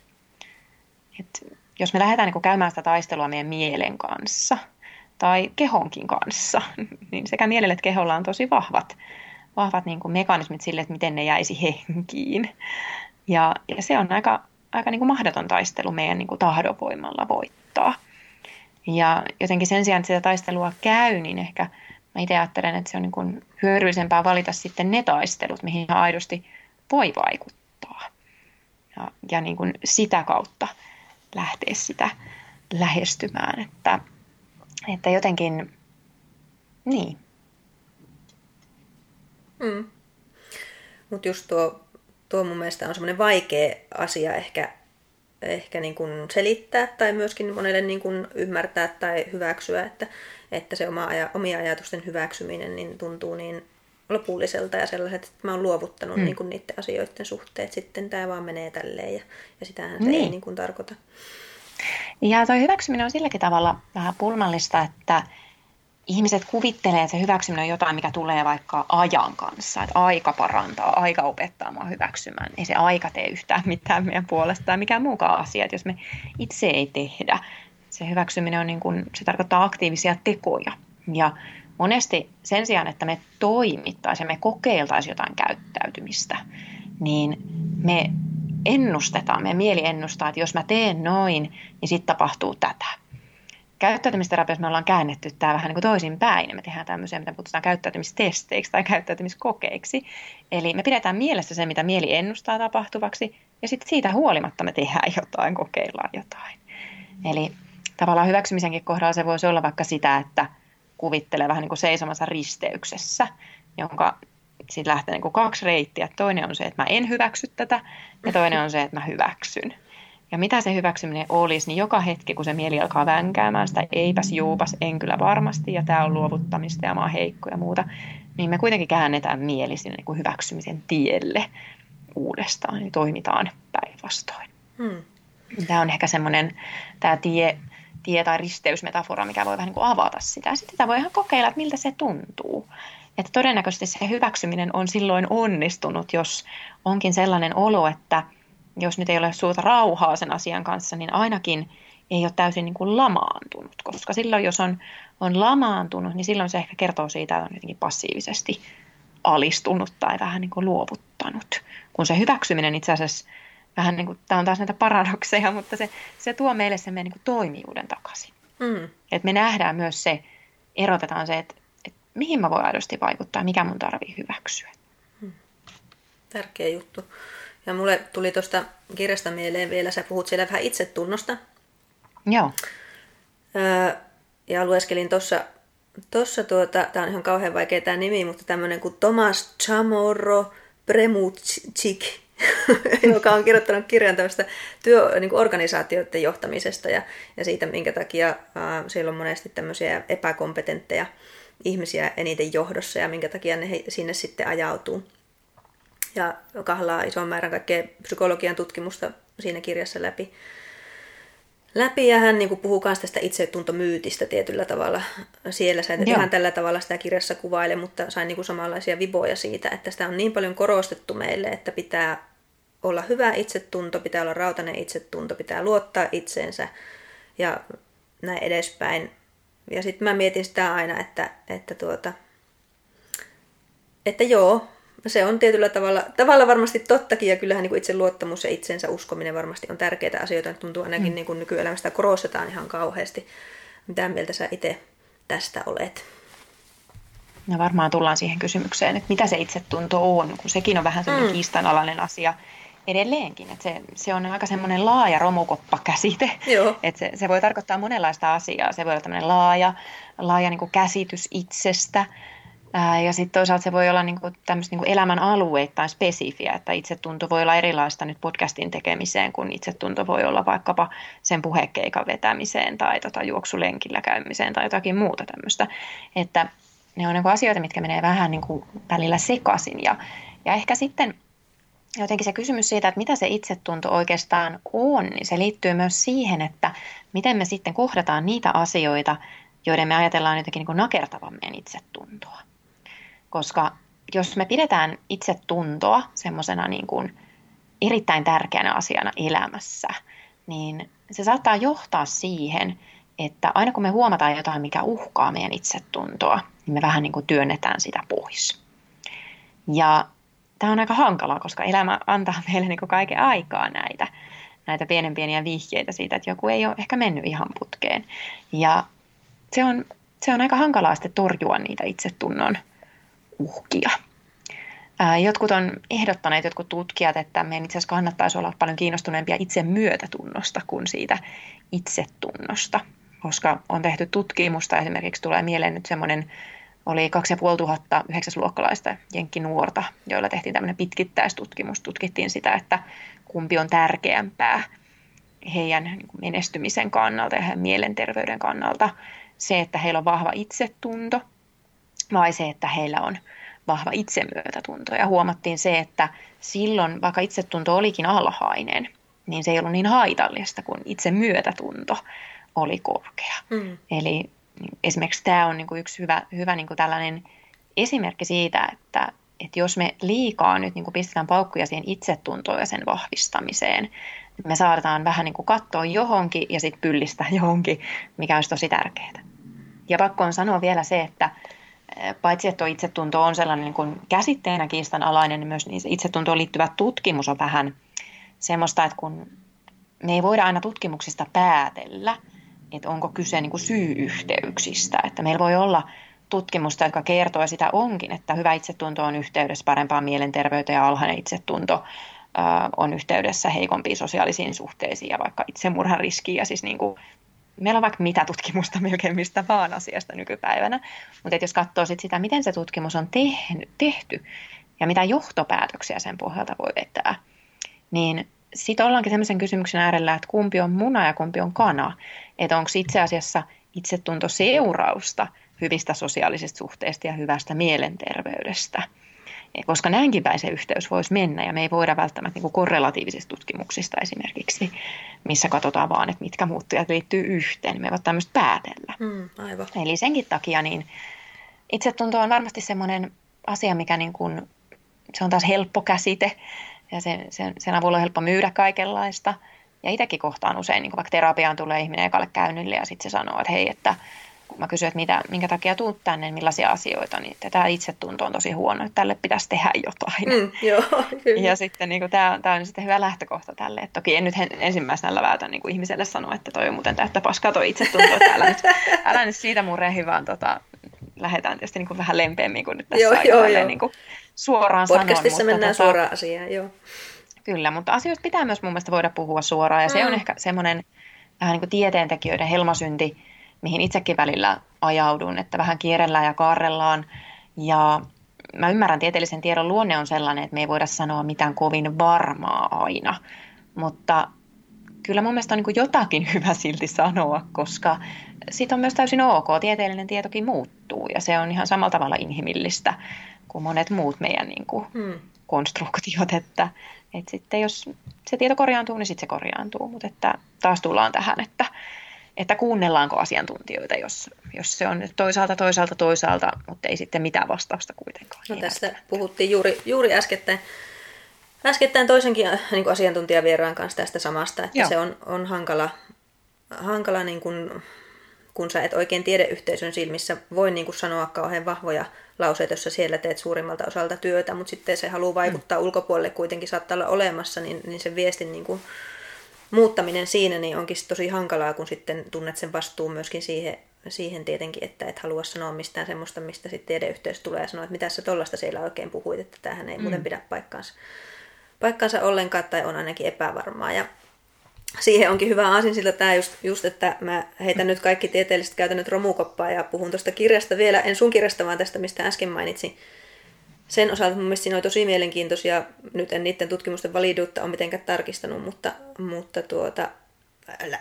Et jos me lähdetään niin kuin käymään sitä taistelua meidän mielen kanssa tai kehonkin kanssa, niin sekä mielelle että keholla on tosi vahvat, vahvat niin kuin mekanismit sille, että miten ne jäisi henkiin. Ja, ja se on aika, aika niin kuin mahdoton taistelu meidän niin kuin tahdonvoimalla voittaa voittaa. Ja jotenkin sen sijaan, että sitä taistelua käy, niin ehkä mä itse ajattelen, että se on niin kuin hyödyllisempää valita sitten ne taistelut, mihin aidosti voi vaikuttaa. Ja, ja niin kuin sitä kautta lähteä sitä lähestymään. Että, että jotenkin, niin. Mm. Mutta just tuo, tuo mun mielestä on semmoinen vaikea asia ehkä ehkä niin kuin selittää tai myöskin monelle niin kuin ymmärtää tai hyväksyä, että, että se oma aja, omia ajatusten hyväksyminen niin tuntuu niin lopulliselta ja sellaiset, että mä oon luovuttanut mm. niin kuin niiden asioiden suhteet, sitten tämä vaan menee tälleen ja, ja sitähän se niin. ei niin kuin tarkoita. Ja tuo hyväksyminen on silläkin tavalla vähän pulmallista, että ihmiset kuvittelee, että se hyväksyminen on jotain, mikä tulee vaikka ajan kanssa. Että aika parantaa, aika opettaa mua hyväksymään. Ei se aika tee yhtään mitään meidän puolesta tai mikään muukaan asia, että jos me itse ei tehdä. Se hyväksyminen on niin kuin, se tarkoittaa aktiivisia tekoja. Ja monesti sen sijaan, että me toimittaisiin ja me kokeiltaisiin jotain käyttäytymistä, niin me ennustetaan, meidän mieli ennustaa, että jos mä teen noin, niin sitten tapahtuu tätä käyttäytymisterapiassa me ollaan käännetty tämä vähän niin kuin toisinpäin. Me tehdään tämmöisiä, mitä kutsutaan käyttäytymistesteiksi tai käyttäytymiskokeiksi. Eli me pidetään mielessä se, mitä mieli ennustaa tapahtuvaksi, ja sitten siitä huolimatta me tehdään jotain, kokeillaan jotain. Eli tavallaan hyväksymisenkin kohdalla se voisi olla vaikka sitä, että kuvittelee vähän niin kuin seisomassa risteyksessä, jonka siitä lähtee niin kuin kaksi reittiä. Toinen on se, että mä en hyväksy tätä, ja toinen on se, että mä hyväksyn. Ja mitä se hyväksyminen olisi, niin joka hetki, kun se mieli alkaa vänkäämään sitä, eipäs juupas, en kyllä varmasti, ja tämä on luovuttamista ja mä oon heikko ja muuta, niin me kuitenkin käännetään mieli sinne niin kuin hyväksymisen tielle uudestaan, niin toimitaan päinvastoin. Hmm. Tämä on ehkä semmoinen, tämä tie, tie- tai risteysmetafora, mikä voi vähän niin kuin avata sitä. Sitten sitä voi ihan kokeilla, että miltä se tuntuu. Että todennäköisesti se hyväksyminen on silloin onnistunut, jos onkin sellainen olo, että – jos nyt ei ole suurta rauhaa sen asian kanssa, niin ainakin ei ole täysin niin kuin lamaantunut, koska silloin jos on, on lamaantunut, niin silloin se ehkä kertoo siitä, että on jotenkin passiivisesti alistunut tai vähän niin kuin luovuttanut. Kun se hyväksyminen itse asiassa vähän niin kuin, tämä on taas näitä paradokseja, mutta se, se tuo meille sen meidän niin kuin toimijuuden takaisin. Mm. Että me nähdään myös se, erotetaan se, että, että mihin mä voin aidosti vaikuttaa, mikä mun tarvii hyväksyä. Mm. Tärkeä juttu. Ja mulle tuli tuosta kirjasta mieleen vielä, sä puhut siellä vähän itsetunnosta. Joo. Öö, ja lueskelin tuossa, tossa tuota, tämä on ihan kauhean vaikea tämä nimi, mutta tämmöinen kuin Thomas Chamorro Premutsik, joka on kirjoittanut kirjan tämmöistä työ, niin organisaatioiden johtamisesta ja, ja siitä, minkä takia äh, siellä on monesti tämmöisiä epäkompetentteja ihmisiä eniten johdossa ja minkä takia ne he, sinne sitten ajautuu ja kahlaa ison määrän kaikkea psykologian tutkimusta siinä kirjassa läpi. läpi ja hän niin puhuu myös tästä itsetuntomyytistä tietyllä tavalla siellä. Sä et ihan tällä tavalla sitä kirjassa kuvaile, mutta sain niin samanlaisia viboja siitä, että sitä on niin paljon korostettu meille, että pitää olla hyvä itsetunto, pitää olla rautainen itsetunto, pitää luottaa itseensä ja näin edespäin. Ja sitten mä mietin sitä aina, että, että, tuota, että joo, se on tietyllä tavalla, tavalla varmasti tottakin, ja kyllähän niin itse luottamus ja itsensä uskominen varmasti on tärkeitä asioita. Että tuntuu ainakin mm. niin kuin nykyelämästä korostetaan ihan kauheasti. Mitä mieltä sä itse tästä olet? No varmaan tullaan siihen kysymykseen, että mitä se itsetunto on, kun sekin on vähän sellainen mm. kiistanalainen asia edelleenkin. Että se, se on aika semmoinen laaja romukoppa-käsite. Joo. Että se, se voi tarkoittaa monenlaista asiaa. Se voi olla tämmöinen laaja, laaja niin käsitys itsestä. Ää, ja sitten toisaalta se voi olla niin kuin tämmöistä niin kuin elämän alueittain spesifiä, että itsetunto voi olla erilaista nyt podcastin tekemiseen, kun itsetunto voi olla vaikkapa sen puhekeikan vetämiseen tai tota juoksulenkillä käymiseen tai jotakin muuta tämmöistä. Että ne on niin kuin asioita, mitkä menee vähän niin kuin välillä sekaisin. Ja, ja ehkä sitten jotenkin se kysymys siitä, että mitä se itsetunto oikeastaan on, niin se liittyy myös siihen, että miten me sitten kohdataan niitä asioita, joiden me ajatellaan jotenkin niin nakertavan meidän itsetuntoa. Koska jos me pidetään itsetuntoa semmoisena niin kuin erittäin tärkeänä asiana elämässä, niin se saattaa johtaa siihen, että aina kun me huomataan jotain, mikä uhkaa meidän itsetuntoa, niin me vähän niin kuin työnnetään sitä pois. Ja tämä on aika hankalaa, koska elämä antaa meille niin kuin kaiken aikaa näitä, näitä pienen pieniä vihjeitä siitä, että joku ei ole ehkä mennyt ihan putkeen. Ja se on, se on aika hankalaa sitten torjua niitä itsetunnon uhkia. Jotkut on ehdottaneet, jotkut tutkijat, että meidän itse asiassa kannattaisi olla paljon kiinnostuneempia itse myötätunnosta kuin siitä itsetunnosta. Koska on tehty tutkimusta, esimerkiksi tulee mieleen nyt semmoinen, oli 2500 yhdeksäsluokkalaista jenkkinuorta, joilla tehtiin tämmöinen pitkittäistutkimus. Tutkittiin sitä, että kumpi on tärkeämpää heidän niin menestymisen kannalta ja heidän mielenterveyden kannalta. Se, että heillä on vahva itsetunto vai se, että heillä on vahva itsemyötätunto. Ja huomattiin se, että silloin, vaikka itsetunto olikin alhainen, niin se ei ollut niin haitallista kuin itsemyötätunto oli korkea. Mm. Eli esimerkiksi tämä on niin kuin yksi hyvä, hyvä niin kuin tällainen esimerkki siitä, että, että jos me liikaa nyt niin kuin pistetään paukkuja siihen itsetuntoon ja sen vahvistamiseen, niin me saadaan vähän niin kuin katsoa johonkin ja sitten pyllistää johonkin, mikä olisi tosi tärkeää. Ja pakko on sanoa vielä se, että paitsi että itsetunto on sellainen niin kuin käsitteenä kiistanalainen, niin myös itsetuntoon liittyvä tutkimus on vähän semmoista, että kun me ei voida aina tutkimuksista päätellä, että onko kyse niin kuin syy-yhteyksistä. Että meillä voi olla tutkimusta, jotka kertoo sitä onkin, että hyvä itsetunto on yhteydessä parempaan mielenterveyteen ja alhainen itsetunto on yhteydessä heikompiin sosiaalisiin suhteisiin ja vaikka itsemurhan riskiin. Ja siis niin kuin meillä on vaikka mitä tutkimusta melkein mistä vaan asiasta nykypäivänä, mutta jos katsoo sit sitä, miten se tutkimus on tehnyt, tehty ja mitä johtopäätöksiä sen pohjalta voi vetää, niin sitten ollaankin sellaisen kysymyksen äärellä, että kumpi on muna ja kumpi on kana. Että onko itse asiassa itsetunto seurausta hyvistä sosiaalisista suhteista ja hyvästä mielenterveydestä – koska näinkin päin se yhteys voisi mennä ja me ei voida välttämättä niin korrelatiivisista tutkimuksista esimerkiksi, missä katsotaan vaan, että mitkä muuttujat liittyy yhteen, me ei voi tämmöistä päätellä. Mm, aivan. Eli senkin takia niin itsetunto on varmasti semmoinen asia, mikä niin kuin, se on taas helppo käsite ja sen, sen, sen avulla on helppo myydä kaikenlaista. Ja itsekin kohtaan usein, niin vaikka terapiaan tulee ihminen ekalle käynnille ja sitten se sanoo, että hei, että kun mä kysyin, että mitä, minkä takia tuut tänne, niin millaisia asioita, niin tämä itsetunto on tosi huono, että tälle pitäisi tehdä jotain. Mm, joo, kyllä. Ja sitten niin tämä, tämä on sitten hyvä lähtökohta tälle. Että toki en nyt ensimmäisenä läväytä niin ihmiselle sanoa, että toi on muuten täyttä paskaa toi itsetunto, että älä nyt, älä nyt siitä murehi, vaan tota, lähdetään tietysti niin kuin vähän lempeämmin kuin nyt tässä joo, joo, joo. Niin kuin suoraan Podcastissa sanon. mennään tota, suoraan asiaan, joo. Kyllä, mutta asioista pitää myös mun mielestä voida puhua suoraan, ja mm. se on ehkä semmoinen vähän niin kuin tieteentekijöiden helmasynti, mihin itsekin välillä ajaudun, että vähän kierrellään ja kaarrellaan. Ja mä ymmärrän, tieteellisen tiedon luonne on sellainen, että me ei voida sanoa mitään kovin varmaa aina. Mutta kyllä mun mielestä on niin jotakin hyvä silti sanoa, koska siitä on myös täysin ok. Tieteellinen tietokin muuttuu ja se on ihan samalla tavalla inhimillistä kuin monet muut meidän niin kuin hmm. konstruktiot. Että, että sitten jos se tieto korjaantuu, niin sitten se korjaantuu. Mutta että taas tullaan tähän, että että kuunnellaanko asiantuntijoita, jos, jos se on toisaalta, toisaalta, toisaalta, mutta ei sitten mitään vastausta kuitenkaan. No tästä puhuttiin juuri, juuri äskettäin, äskettäin toisenkin äh, niin kuin asiantuntijavieraan kanssa tästä samasta, että Joo. se on, on hankala, hankala niin kuin kun sä et oikein tiedeyhteisön silmissä voi niin kuin sanoa kauhean vahvoja lauseita, jossa siellä teet suurimmalta osalta työtä, mutta sitten se haluaa vaikuttaa mm. ulkopuolelle kuitenkin saattaa olla olemassa, niin, niin se viestin niin kuin muuttaminen siinä niin onkin tosi hankalaa, kun sitten tunnet sen vastuun myöskin siihen, siihen tietenkin, että et halua sanoa mistään semmoista, mistä sitten tiedeyhteys tulee ja sanoa, että mitä sä tollasta siellä oikein puhuit, että tämähän ei mm. muuten pidä paikkaansa, paikkaansa ollenkaan tai on ainakin epävarmaa. Ja siihen onkin hyvä aasin sillä tämä just, just, että mä heitän nyt kaikki tieteelliset käytännöt romukoppaa ja puhun tuosta kirjasta vielä, en sun kirjasta, vaan tästä, mistä äsken mainitsin. Sen osalta mun mielestä siinä oli tosi mielenkiintoisia, nyt en niiden tutkimusten validuutta ole mitenkään tarkistanut, mutta, mutta tuota,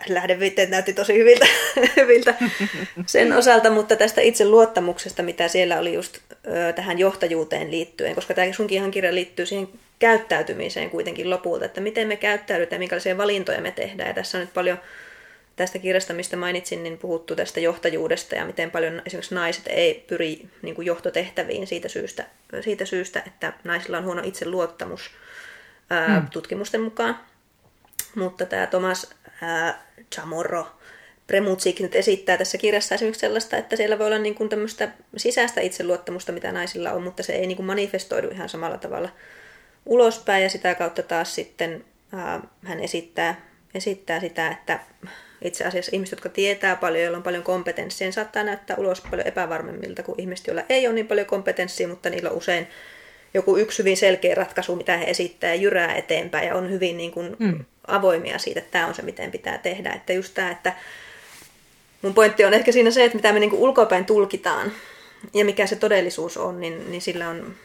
lähdeviitteet näytti tosi hyviltä, hyviltä sen osalta, mutta tästä itse luottamuksesta, mitä siellä oli just ö, tähän johtajuuteen liittyen, koska tämä sunkin ihan kirja liittyy siihen käyttäytymiseen kuitenkin lopulta, että miten me käyttäydytään, minkälaisia valintoja me tehdään. Ja tässä on nyt paljon tästä kirjasta, mistä mainitsin, niin puhuttu tästä johtajuudesta ja miten paljon esimerkiksi naiset ei pyri niin kuin johtotehtäviin siitä syystä, siitä syystä, että naisilla on huono itseluottamus ää, mm. tutkimusten mukaan. Mutta tämä Thomas ää, Chamorro Premutsik nyt esittää tässä kirjassa esimerkiksi sellaista, että siellä voi olla niin kuin tämmöistä sisäistä itseluottamusta, mitä naisilla on, mutta se ei niin kuin manifestoidu ihan samalla tavalla ulospäin ja sitä kautta taas sitten ää, hän esittää, esittää sitä, että itse asiassa ihmiset, jotka tietää paljon, joilla on paljon kompetenssia, niin saattaa näyttää ulos paljon epävarmemmilta kuin ihmiset, joilla ei ole niin paljon kompetenssia, mutta niillä on usein joku yksi hyvin selkeä ratkaisu, mitä he esittää ja jyrää eteenpäin ja on hyvin niin kuin mm. avoimia siitä, että tämä on se, miten pitää tehdä. Että just tämä, että mun pointti on ehkä siinä se, että mitä me niin kuin ulkopäin tulkitaan ja mikä se todellisuus on, niin, niin sillä on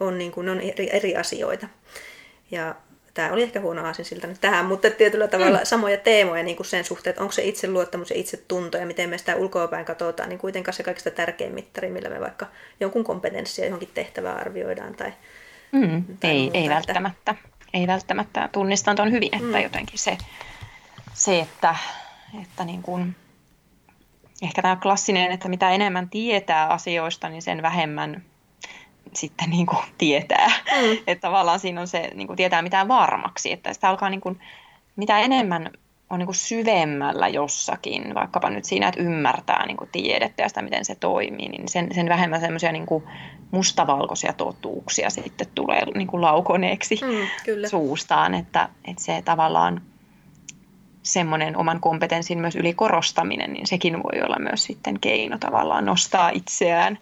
on, niin kuin, on eri, eri asioita. Ja tämä oli ehkä huono siltä nyt tähän, mutta tietyllä tavalla mm. samoja teemoja niin kuin sen suhteen, että onko se itseluottamus ja itsetunto ja miten me sitä ulkoapäin katsotaan, niin kuitenkaan se kaikista tärkein mittari, millä me vaikka jonkun kompetenssia johonkin tehtävää arvioidaan. Tai, mm, tai ei, muuta, ei välttämättä. Ei välttämättä. Tunnistan tuon hyvin, että mm. jotenkin se, se että, että niin kuin, ehkä tämä klassinen, että mitä enemmän tietää asioista, niin sen vähemmän sitten niin kuin tietää. Mm. Että tavallaan siinä on se, niin kuin tietää mitään varmaksi. Että sitä alkaa niin kuin, mitä enemmän on niin kuin syvemmällä jossakin, vaikkapa nyt siinä, että ymmärtää niin kuin tiedettä ja sitä, miten se toimii, niin sen, sen vähemmän semmoisia niin kuin mustavalkoisia totuuksia sitten tulee niin kuin laukoneeksi mm, kyllä. suustaan, että, että se tavallaan semmoinen oman kompetenssin myös ylikorostaminen, niin sekin voi olla myös sitten keino tavallaan nostaa itseään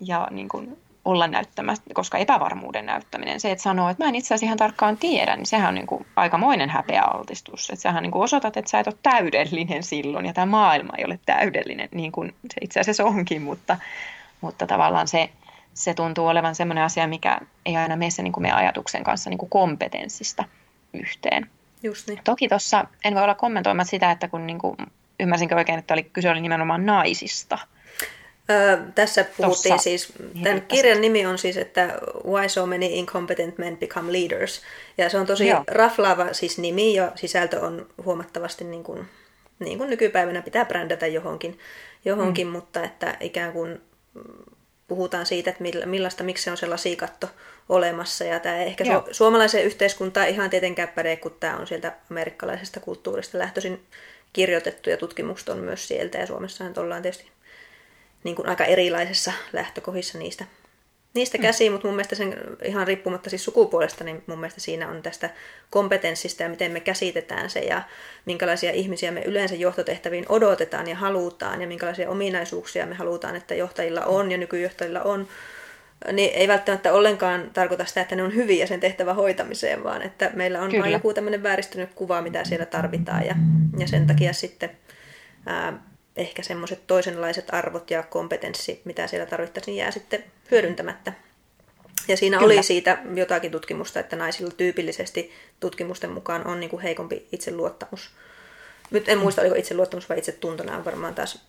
ja niin kuin olla näyttämässä, koska epävarmuuden näyttäminen, se, että sanoo, että mä en itse asiassa ihan tarkkaan tiedä, niin sehän on niin kuin aikamoinen häpeäaltistus. Että sähän niin kuin osoitat, että sä et ole täydellinen silloin ja tämä maailma ei ole täydellinen, niin kuin se itse asiassa onkin, mutta, mutta tavallaan se, se tuntuu olevan sellainen asia, mikä ei aina mene niin kuin meidän ajatuksen kanssa niin kuin kompetenssista yhteen. Just niin. Toki tuossa en voi olla kommentoimatta sitä, että kun niin kuin, ymmärsinkö oikein, että oli, kyse oli nimenomaan naisista – Öö, tässä puhuttiin Tossa. siis, tämän kirjan nimi on siis, että Why so many incompetent men become leaders. Ja se on tosi Joo. raflaava siis nimi ja sisältö on huomattavasti niin kuin, niin kuin nykypäivänä pitää brändätä johonkin, johonkin mm. mutta että ikään kuin puhutaan siitä, että millaista, miksi se on se lasikatto olemassa. Ja tämä ehkä su- suomalaiseen yhteiskuntaan ihan tietenkään päde, kun tämä on sieltä amerikkalaisesta kulttuurista lähtöisin kirjoitettu ja tutkimukset on myös sieltä. Ja Suomessahan ollaan tietysti niin kuin aika erilaisessa lähtökohdissa niistä, niistä käsiin, mm. mutta mun mielestä sen ihan riippumatta siis sukupuolesta, niin mun mielestä siinä on tästä kompetenssista ja miten me käsitetään se ja minkälaisia ihmisiä me yleensä johtotehtäviin odotetaan ja halutaan ja minkälaisia ominaisuuksia me halutaan, että johtajilla on ja nykyjohtajilla on, niin ei välttämättä ollenkaan tarkoita sitä, että ne on hyviä sen tehtävän hoitamiseen, vaan että meillä on vain joku tämmöinen vääristynyt kuva, mitä siellä tarvitaan ja, ja sen takia sitten ää, ehkä semmoiset toisenlaiset arvot ja kompetenssi, mitä siellä tarvittaisiin, jää sitten hyödyntämättä. Ja siinä Kyllä. oli siitä jotakin tutkimusta, että naisilla tyypillisesti tutkimusten mukaan on niin kuin heikompi itseluottamus. Nyt en muista, oliko itseluottamus vai itsetunto, nämä on varmaan taas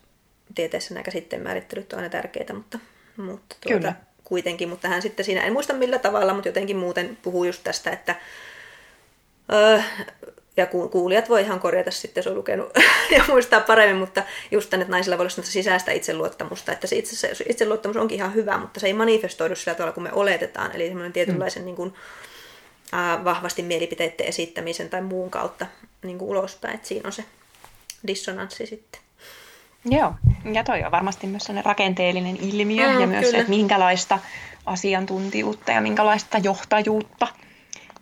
tieteessä nämä käsitteen määrittelyt on aina tärkeitä, mutta, mutta tuota, kuitenkin. Mutta hän sitten siinä, en muista millä tavalla, mutta jotenkin muuten puhuu just tästä, että öö, ja kuulijat voi ihan korjata sitten, jos on lukenut ja muistaa paremmin, mutta just tänne, että naisilla voi olla sisäistä itseluottamusta, että se itse, se itseluottamus onkin ihan hyvä, mutta se ei manifestoidu sillä tavalla, kun me oletetaan, eli semmoinen tietynlaisen mm. niin kuin, äh, vahvasti mielipiteiden esittämisen tai muun kautta niin kuin ulospäin, että siinä on se dissonanssi sitten. Joo, ja toi on varmasti myös sellainen rakenteellinen ilmiö mm, ja myös kyllä. se, että minkälaista asiantuntijuutta ja minkälaista johtajuutta,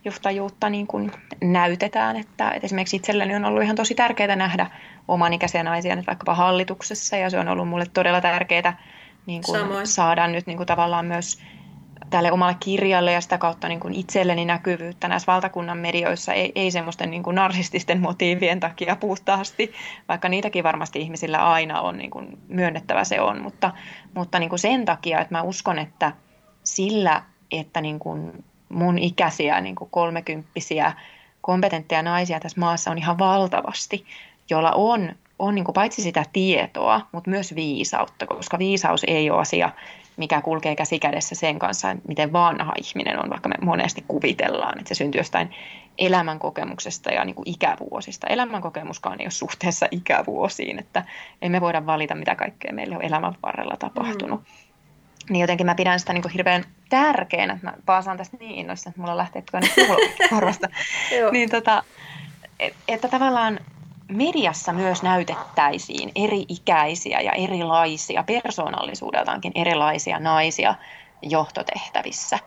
johtajuutta niin kuin näytetään. Että, että esimerkiksi itselleni on ollut ihan tosi tärkeää nähdä oman ikäisiä naisia nyt vaikkapa hallituksessa ja se on ollut mulle todella tärkeää niin kuin saada nyt niin kuin tavallaan myös tälle omalle kirjalle ja sitä kautta niin kuin itselleni näkyvyyttä näissä valtakunnan medioissa, ei, ei semmoisten niin kuin narsististen motiivien takia puhtaasti, vaikka niitäkin varmasti ihmisillä aina on niin kuin myönnettävä se on, mutta, mutta niin kuin sen takia, että mä uskon, että sillä, että niin kuin mun ikäisiä niin kuin kolmekymppisiä kompetentteja naisia tässä maassa on ihan valtavasti, joilla on, on niin kuin paitsi sitä tietoa, mutta myös viisautta, koska viisaus ei ole asia, mikä kulkee käsi kädessä sen kanssa, miten vanha ihminen on, vaikka me monesti kuvitellaan, että se syntyy jostain elämänkokemuksesta ja niin kuin ikävuosista. Elämänkokemuskaan ei ole suhteessa ikävuosiin, että emme voida valita, mitä kaikkea meille on elämän varrella tapahtunut. Mm. Niin jotenkin mä pidän sitä niin kuin hirveän tärkeänä, että mä paasaan tästä niin innoissa, että mulla lähtee tuonne korvasta. niin tota, että tavallaan mediassa myös näytettäisiin eri-ikäisiä ja erilaisia, persoonallisuudeltaankin erilaisia naisia johtotehtävissä,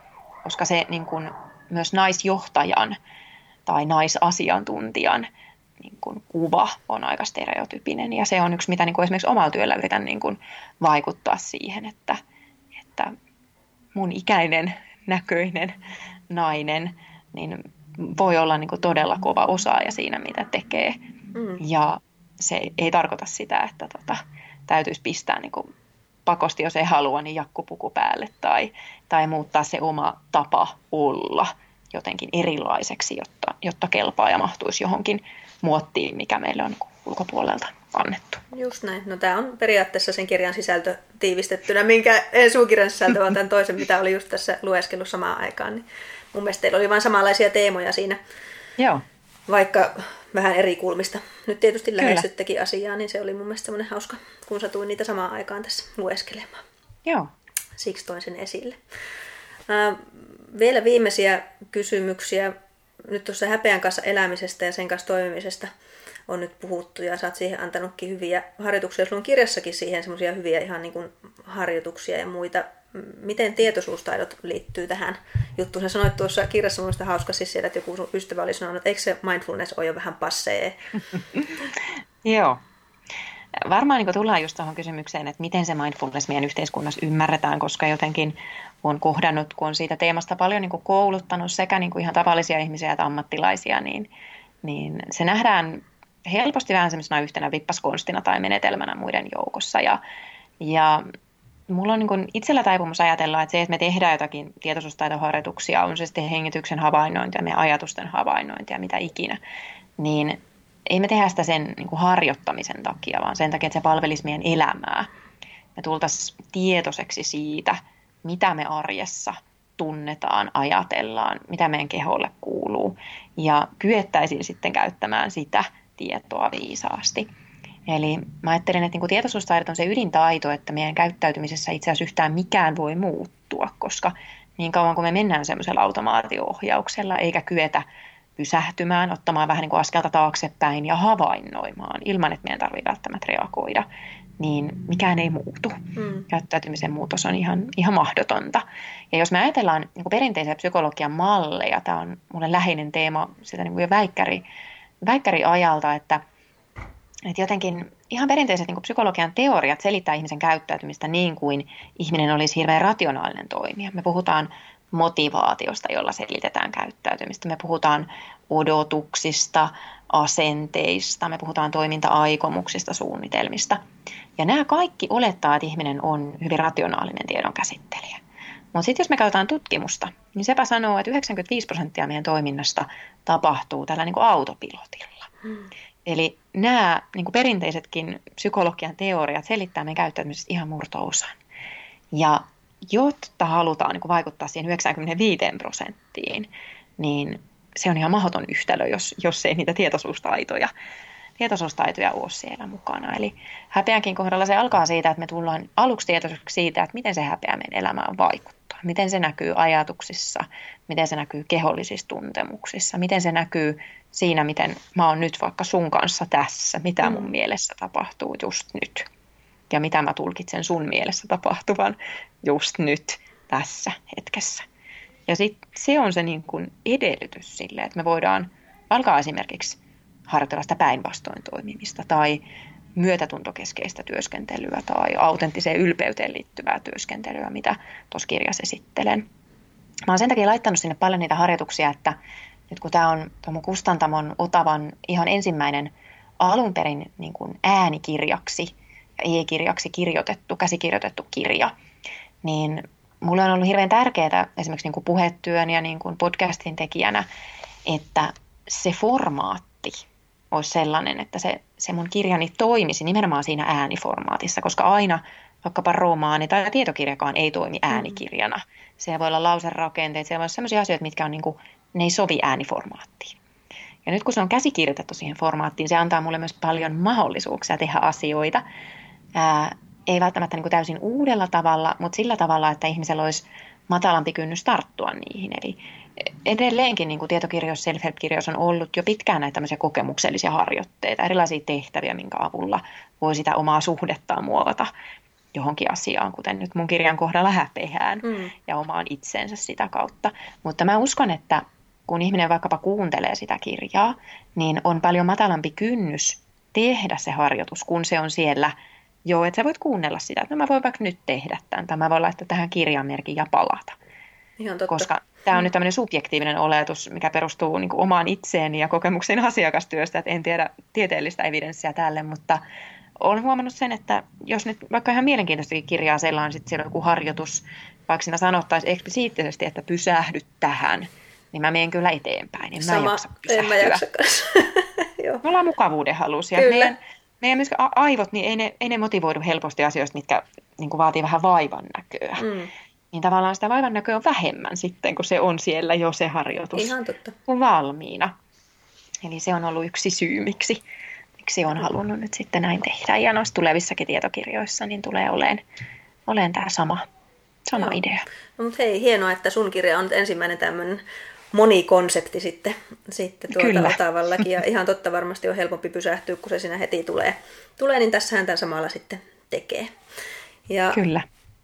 koska se niin kuin, myös naisjohtajan tai naisasiantuntijan niin kuin, kuva on aika stereotypinen ja se on yksi, mitä niin kuin esimerkiksi omalla työllä yritän niin kuin, vaikuttaa siihen, että, että mun ikäinen näköinen nainen niin voi olla niin kuin, todella kova osaaja siinä, mitä tekee Mm. Ja se ei tarkoita sitä, että tota, täytyisi pistää niin kuin pakosti, jos ei halua, niin jakkupuku päälle tai, tai muuttaa se oma tapa olla jotenkin erilaiseksi, jotta, jotta kelpaa ja mahtuisi johonkin muottiin, mikä meille on niin ulkopuolelta annettu. Just näin. No tämä on periaatteessa sen kirjan sisältö tiivistettynä, minkä ei kirjan sisältö, vaan tämän toisen, mitä oli just tässä lueskellut samaan aikaan. Niin mun mielestä teillä oli vain samanlaisia teemoja siinä. Joo. Vaikka vähän eri kulmista. Nyt tietysti lähestyttekin asiaa, niin se oli mun mielestä semmoinen hauska, kun satuin niitä samaan aikaan tässä lueskelemaan. Joo. Siksi toin sen esille. Äh, vielä viimeisiä kysymyksiä. Nyt tuossa häpeän kanssa elämisestä ja sen kanssa toimimisesta on nyt puhuttu ja sä oot siihen antanutkin hyviä harjoituksia. Sulla on kirjassakin siihen semmoisia hyviä ihan niin kuin harjoituksia ja muita miten tietoisuustaidot liittyy tähän juttuun? Sä sanoit tuossa kirjassa mun hauska siis siellä, että joku sun ystävä oli sanonut, että eikö se mindfulness ole jo vähän passee? Joo. Varmaan niin tullaan just tuohon kysymykseen, että miten se mindfulness meidän yhteiskunnassa ymmärretään, koska jotenkin on kohdannut, kun on siitä teemasta paljon niin kouluttanut sekä niin ihan tavallisia ihmisiä että ammattilaisia, niin, niin se nähdään helposti vähän semmoisena yhtenä vippaskonstina tai menetelmänä muiden joukossa. Ja, ja mulla on niin itsellä taipumus ajatella, että se, että me tehdään jotakin tietoisuustaitoharjoituksia, on se sitten hengityksen havainnointia, meidän ajatusten havainnointia, mitä ikinä, niin ei me tehdä sitä sen niin kuin harjoittamisen takia, vaan sen takia, että se palvelisi meidän elämää. Me tultaisiin tietoiseksi siitä, mitä me arjessa tunnetaan, ajatellaan, mitä meidän keholle kuuluu, ja kyettäisiin sitten käyttämään sitä tietoa viisaasti. Eli mä ajattelen, että niin kuin tietoisuustaidot on se ydintaito, että meidän käyttäytymisessä itse asiassa yhtään mikään voi muuttua, koska niin kauan kuin me mennään semmoisella automaatio-ohjauksella eikä kyetä pysähtymään, ottamaan vähän niin kuin askelta taaksepäin ja havainnoimaan ilman, että meidän tarvitsee välttämättä reagoida, niin mikään ei muutu. Mm. Käyttäytymisen muutos on ihan, ihan mahdotonta. Ja jos me ajatellaan niin kuin perinteisiä psykologian malleja, tämä on mulle läheinen teema sitä niin kuin jo väikkäri, väikkäriajalta, että – että jotenkin ihan perinteiset niin psykologian teoriat selittää ihmisen käyttäytymistä niin kuin ihminen olisi hirveän rationaalinen toimija. Me puhutaan motivaatiosta, jolla selitetään käyttäytymistä. Me puhutaan odotuksista, asenteista, me puhutaan toiminta-aikomuksista, suunnitelmista. Ja nämä kaikki olettaa, että ihminen on hyvin rationaalinen tiedon käsittelijä. Mutta sitten jos me katsotaan tutkimusta, niin sepä sanoo, että 95 prosenttia meidän toiminnasta tapahtuu tällä niin kuin autopilotilla. Hmm. Eli nämä niin kuin perinteisetkin psykologian teoriat selittää meidän käyttäytymisestä ihan murto-osan. Ja jotta halutaan niin kuin vaikuttaa siihen 95 prosenttiin, niin se on ihan mahdoton yhtälö, jos, jos ei niitä tietoisuustaitoja, tietoisuustaitoja ole siellä mukana. Eli häpeänkin kohdalla se alkaa siitä, että me tullaan aluksi tietoisuudeksi siitä, että miten se häpeä meidän elämään vaikuttaa. Miten se näkyy ajatuksissa, miten se näkyy kehollisissa tuntemuksissa, miten se näkyy siinä, miten mä oon nyt vaikka sun kanssa tässä, mitä mun mm. mielessä tapahtuu just nyt. ja mitä mä tulkitsen sun mielessä tapahtuvan just nyt tässä hetkessä. Ja sit se on se niin kuin edellytys sille, että me voidaan alkaa esimerkiksi harjoitella sitä päinvastoin toimimista tai myötätuntokeskeistä työskentelyä tai autenttiseen ylpeyteen liittyvää työskentelyä, mitä tuossa kirjassa esittelen. Mä oon sen takia laittanut sinne paljon niitä harjoituksia, että nyt kun tämä on tuon kustantamon Otavan ihan ensimmäinen alun perin niin kuin äänikirjaksi ja e-kirjaksi kirjoitettu, käsikirjoitettu kirja, niin mulle on ollut hirveän tärkeää esimerkiksi niin kuin puhetyön ja niin kuin podcastin tekijänä, että se formaatti olisi sellainen, että se, se mun kirjani toimisi nimenomaan siinä ääniformaatissa, koska aina vaikkapa romaani tai tietokirjakaan ei toimi mm. äänikirjana. Se voi olla lauserakenteet, siellä voi olla sellaisia asioita, mitkä on niin kuin, ne ei sovi ääniformaattiin. Ja nyt kun se on käsikirjoitettu siihen formaattiin, se antaa mulle myös paljon mahdollisuuksia tehdä asioita. Ää, ei välttämättä niin kuin täysin uudella tavalla, mutta sillä tavalla, että ihmisellä olisi matalampi kynnys tarttua niihin. Eli edelleenkin niin kuin tietokirjoissa, self-help-kirjoissa on ollut jo pitkään näitä tämmöisiä kokemuksellisia harjoitteita, erilaisia tehtäviä, minkä avulla voi sitä omaa suhdettaan muovata johonkin asiaan, kuten nyt mun kirjan kohdalla häpeään mm. ja omaan itseensä sitä kautta. Mutta mä uskon, että kun ihminen vaikkapa kuuntelee sitä kirjaa, niin on paljon matalampi kynnys tehdä se harjoitus, kun se on siellä Joo, että sä voit kuunnella sitä, että no mä voin vaikka nyt tehdä tämän, tai mä voin laittaa tähän kirjamerkin ja palata. Ihan totta. Koska tämä on mm. nyt tämmöinen subjektiivinen oletus, mikä perustuu niin kuin omaan itseeni ja kokemuksiin asiakastyöstä, että en tiedä tieteellistä evidenssiä tälle, mutta olen huomannut sen, että jos nyt vaikka ihan mielenkiintoistakin kirjaa sellaan, sitten siellä on joku harjoitus, vaikka siinä sanottaisiin eksplisiittisesti, että pysähdy tähän, niin mä menen kyllä eteenpäin. En Sama, mä jaksa en mä jaksa. Me ollaan mukavuuden halusia. Kyllä. Meidän, meidän myös aivot, niin ei ne, ei ne motivoidu helposti asioista, mitkä niin vaatii vähän vaivan näköä. Mm. Niin tavallaan sitä vaivan näköä on vähemmän sitten, kun se on siellä jo se harjoitus Ihan totta. Valmiina. Eli se on ollut yksi syy, miksi, miksi on halunnut nyt sitten näin tehdä. Ja noissa tulevissakin tietokirjoissa niin tulee oleen, oleen tämä sama, sama Joo. idea. No, mutta hei, hienoa, että sun kirja on ensimmäinen tämmöinen monikonsepti sitten, sitten tuolta Kyllä. Otavallakin. Ja ihan totta varmasti on helpompi pysähtyä, kun se siinä heti tulee. tulee niin tässähän tämän samalla sitten tekee. Ja Kyllä.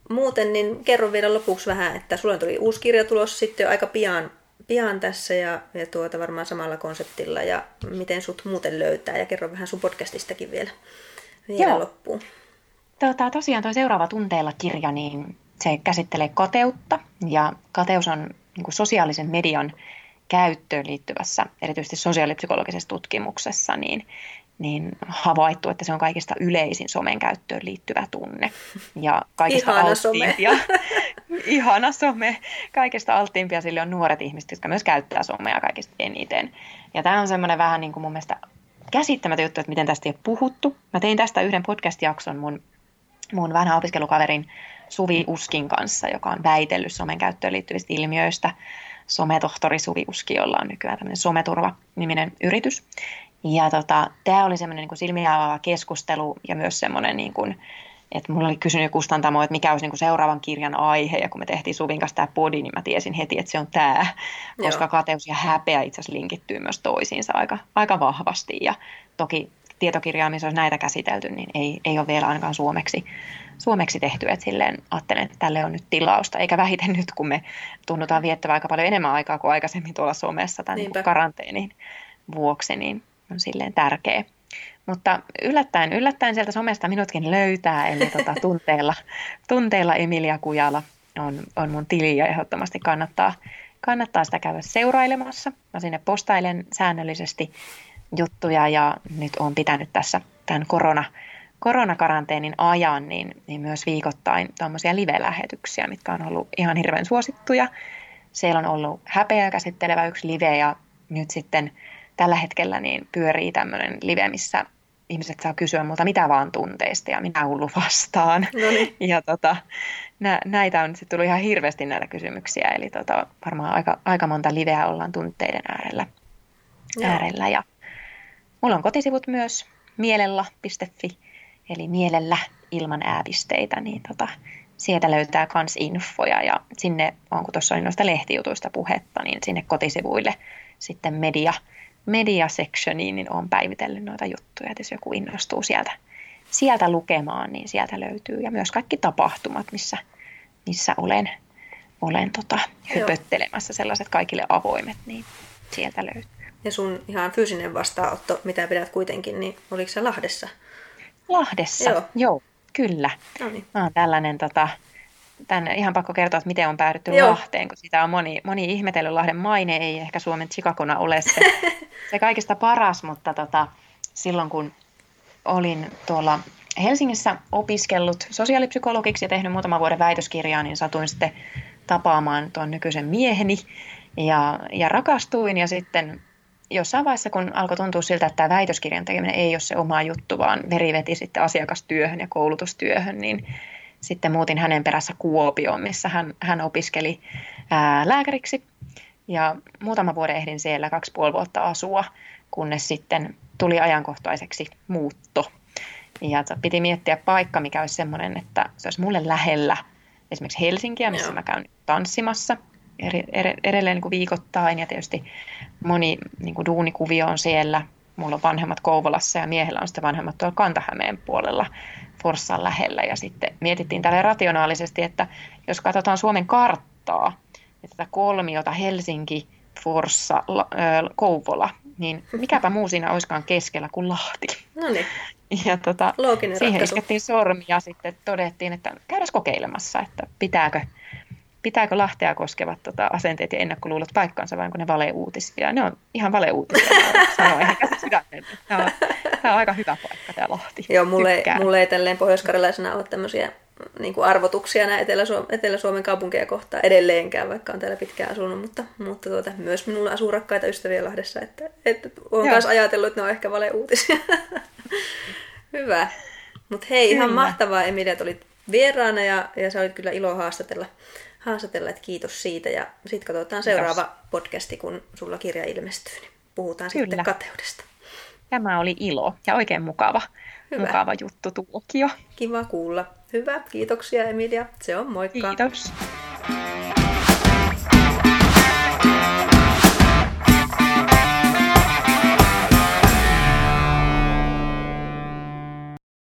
Muuten niin kerron vielä lopuksi vähän, että sulla tuli uusi kirja tulossa sitten jo aika pian, pian tässä ja, ja tuota varmaan samalla konseptilla ja miten sut muuten löytää ja kerro vähän sun podcastistakin vielä, vielä Joo. loppuun. Tota, tosiaan tuo seuraava tunteella kirja, niin se käsittelee kateutta ja kateus on niin kuin sosiaalisen median käyttöön liittyvässä, erityisesti sosiaalipsykologisessa tutkimuksessa, niin, niin havaittu, että se on kaikista yleisin somen käyttöön liittyvä tunne. Ja kaikista ihana alttiimpia, some. ihana some. Kaikista alttiimpia sille on nuoret ihmiset, jotka myös käyttää somea kaikista eniten. Ja tämä on semmoinen vähän niin kuin mun mielestä käsittämätön juttu, että miten tästä ei ole puhuttu. Mä tein tästä yhden podcast-jakson mun, mun vanhan opiskelukaverin Suvi Uskin kanssa, joka on väitellyt somen käyttöön liittyvistä ilmiöistä. Sometohtori Suvi Uski, jolla on nykyään tämmöinen Someturva-niminen yritys. Ja tota, tämä oli semmoinen niin silmiä avaava keskustelu ja myös semmoinen, niin kuin, että mulla oli kysynyt kustantamo, että mikä olisi niin kuin seuraavan kirjan aihe. Ja kun me tehtiin Suvin kanssa tämä podi, niin mä tiesin heti, että se on tämä. Koska Joo. kateus ja häpeä itse asiassa linkittyy myös toisiinsa aika, aika vahvasti. Ja toki tietokirjaa, missä olisi näitä käsitelty, niin ei, ei ole vielä ainakaan suomeksi, suomeksi tehty. Että silleen ajattelen, että tälle on nyt tilausta, eikä vähiten nyt, kun me tunnutaan viettävä aika paljon enemmän aikaa kuin aikaisemmin tuolla somessa tämän niin karanteenin vuoksi, niin on silleen tärkeä. Mutta yllättäen, yllättäen sieltä somesta minutkin löytää, eli tota, tunteella, tunteella Emilia Kujala on, on mun tili ja ehdottomasti kannattaa, kannattaa sitä käydä seurailemassa. Mä sinne postailen säännöllisesti juttuja ja nyt on pitänyt tässä tämän korona, koronakaranteenin ajan niin, niin myös viikoittain tuommoisia live-lähetyksiä, mitkä on ollut ihan hirveän suosittuja. Siellä on ollut häpeää käsittelevä yksi live ja nyt sitten tällä hetkellä niin pyörii tämmöinen live, missä ihmiset saa kysyä multa mitä vaan tunteista ja minä hullu vastaan. No niin. Ja tota, nä, näitä on sitten tullut ihan hirveästi näitä kysymyksiä, eli tota, varmaan aika, aika monta liveä ollaan tunteiden äärellä. äärellä. Ja mulla on kotisivut myös mielella.fi, eli mielellä ilman ääpisteitä, niin tota, sieltä löytää kans infoja ja sinne, on kun tuossa oli noista lehtijutuista puhetta, niin sinne kotisivuille sitten media, media sectioniin, niin olen päivitellyt noita juttuja, että jos joku innostuu sieltä sieltä lukemaan, niin sieltä löytyy. Ja myös kaikki tapahtumat, missä, missä olen, olen tota, höpöttelemässä, sellaiset kaikille avoimet, niin sieltä löytyy. Ja sun ihan fyysinen vastaanotto, mitä pidät kuitenkin, niin oliko se Lahdessa? Lahdessa, joo, joo kyllä. No niin. Mä oon tällainen tota, tänne ihan pakko kertoa, että miten on päädytty Joo. Lahteen, kun sitä on moni, moni ihmetellyt. Lahden maine ei ehkä Suomen Chicagona ole se, se kaikista paras, mutta tota, silloin kun olin tuolla Helsingissä opiskellut sosiaalipsykologiksi ja tehnyt muutaman vuoden väitöskirjaa, niin satuin sitten tapaamaan tuon nykyisen mieheni ja, ja rakastuin ja sitten jossain vaiheessa, kun alkoi tuntua siltä, että tämä väitöskirjan tekeminen ei ole se oma juttu, vaan veri veti sitten asiakastyöhön ja koulutustyöhön, niin sitten muutin hänen perässä Kuopioon, missä hän, hän opiskeli ää, lääkäriksi. Ja muutama vuoden ehdin siellä kaksi puoli vuotta asua, kunnes sitten tuli ajankohtaiseksi muutto. Ja piti miettiä paikka, mikä olisi sellainen, että se olisi mulle lähellä esimerkiksi Helsinkiä, missä Joo. mä käyn tanssimassa edelleen niin kuin viikoittain. Ja tietysti moni niin kuin duunikuvio on siellä. Mulla on vanhemmat Kouvolassa ja miehellä on sitten vanhemmat tuolla Kantahämeen puolella Forssan lähellä. Ja sitten mietittiin tälle rationaalisesti, että jos katsotaan Suomen karttaa, että tätä kolmiota Helsinki, Forssa, Kouvola, niin mikäpä muu siinä olisikaan keskellä kuin Lahti. No niin. Ja tota, Looginen siihen ratkaisu. iskettiin sormi ja sitten todettiin, että käydään kokeilemassa, että pitääkö, pitääkö Lahtea koskevat tota, asenteet ja ennakkoluulot paikkansa vai onko ne valeuutisia. Ne on ihan valeuutisia, sanoin ehkä Tämä on, tämä on aika hyvä paikka tämä Lahti. Joo, mulle, mulle ei tälleen pohjoiskarjalaisena ole tämmöisiä niin kuin arvotuksia nämä Etelä-Suomen, Etelä-Suomen kaupunkeja kohtaan edelleenkään, vaikka on täällä pitkään asunut, mutta, mutta tuota, myös minulla asuu rakkaita ystäviä Lahdessa, että, että olen myös ajatellut, että ne on ehkä valeuutisia. Hyvä. Mutta hei, kyllä. ihan mahtavaa Emilia, että olit vieraana ja, ja sä olit kyllä ilo haastatella, haastatella että kiitos siitä. Ja sitten katsotaan seuraava kiitos. podcasti, kun sulla kirja ilmestyy, niin puhutaan kyllä. sitten kateudesta. Tämä oli ilo ja oikein mukava, Hyvä. mukava juttu tuokio. Kiva kuulla. Hyvä, kiitoksia Emilia. Se on moikka. Kiitos.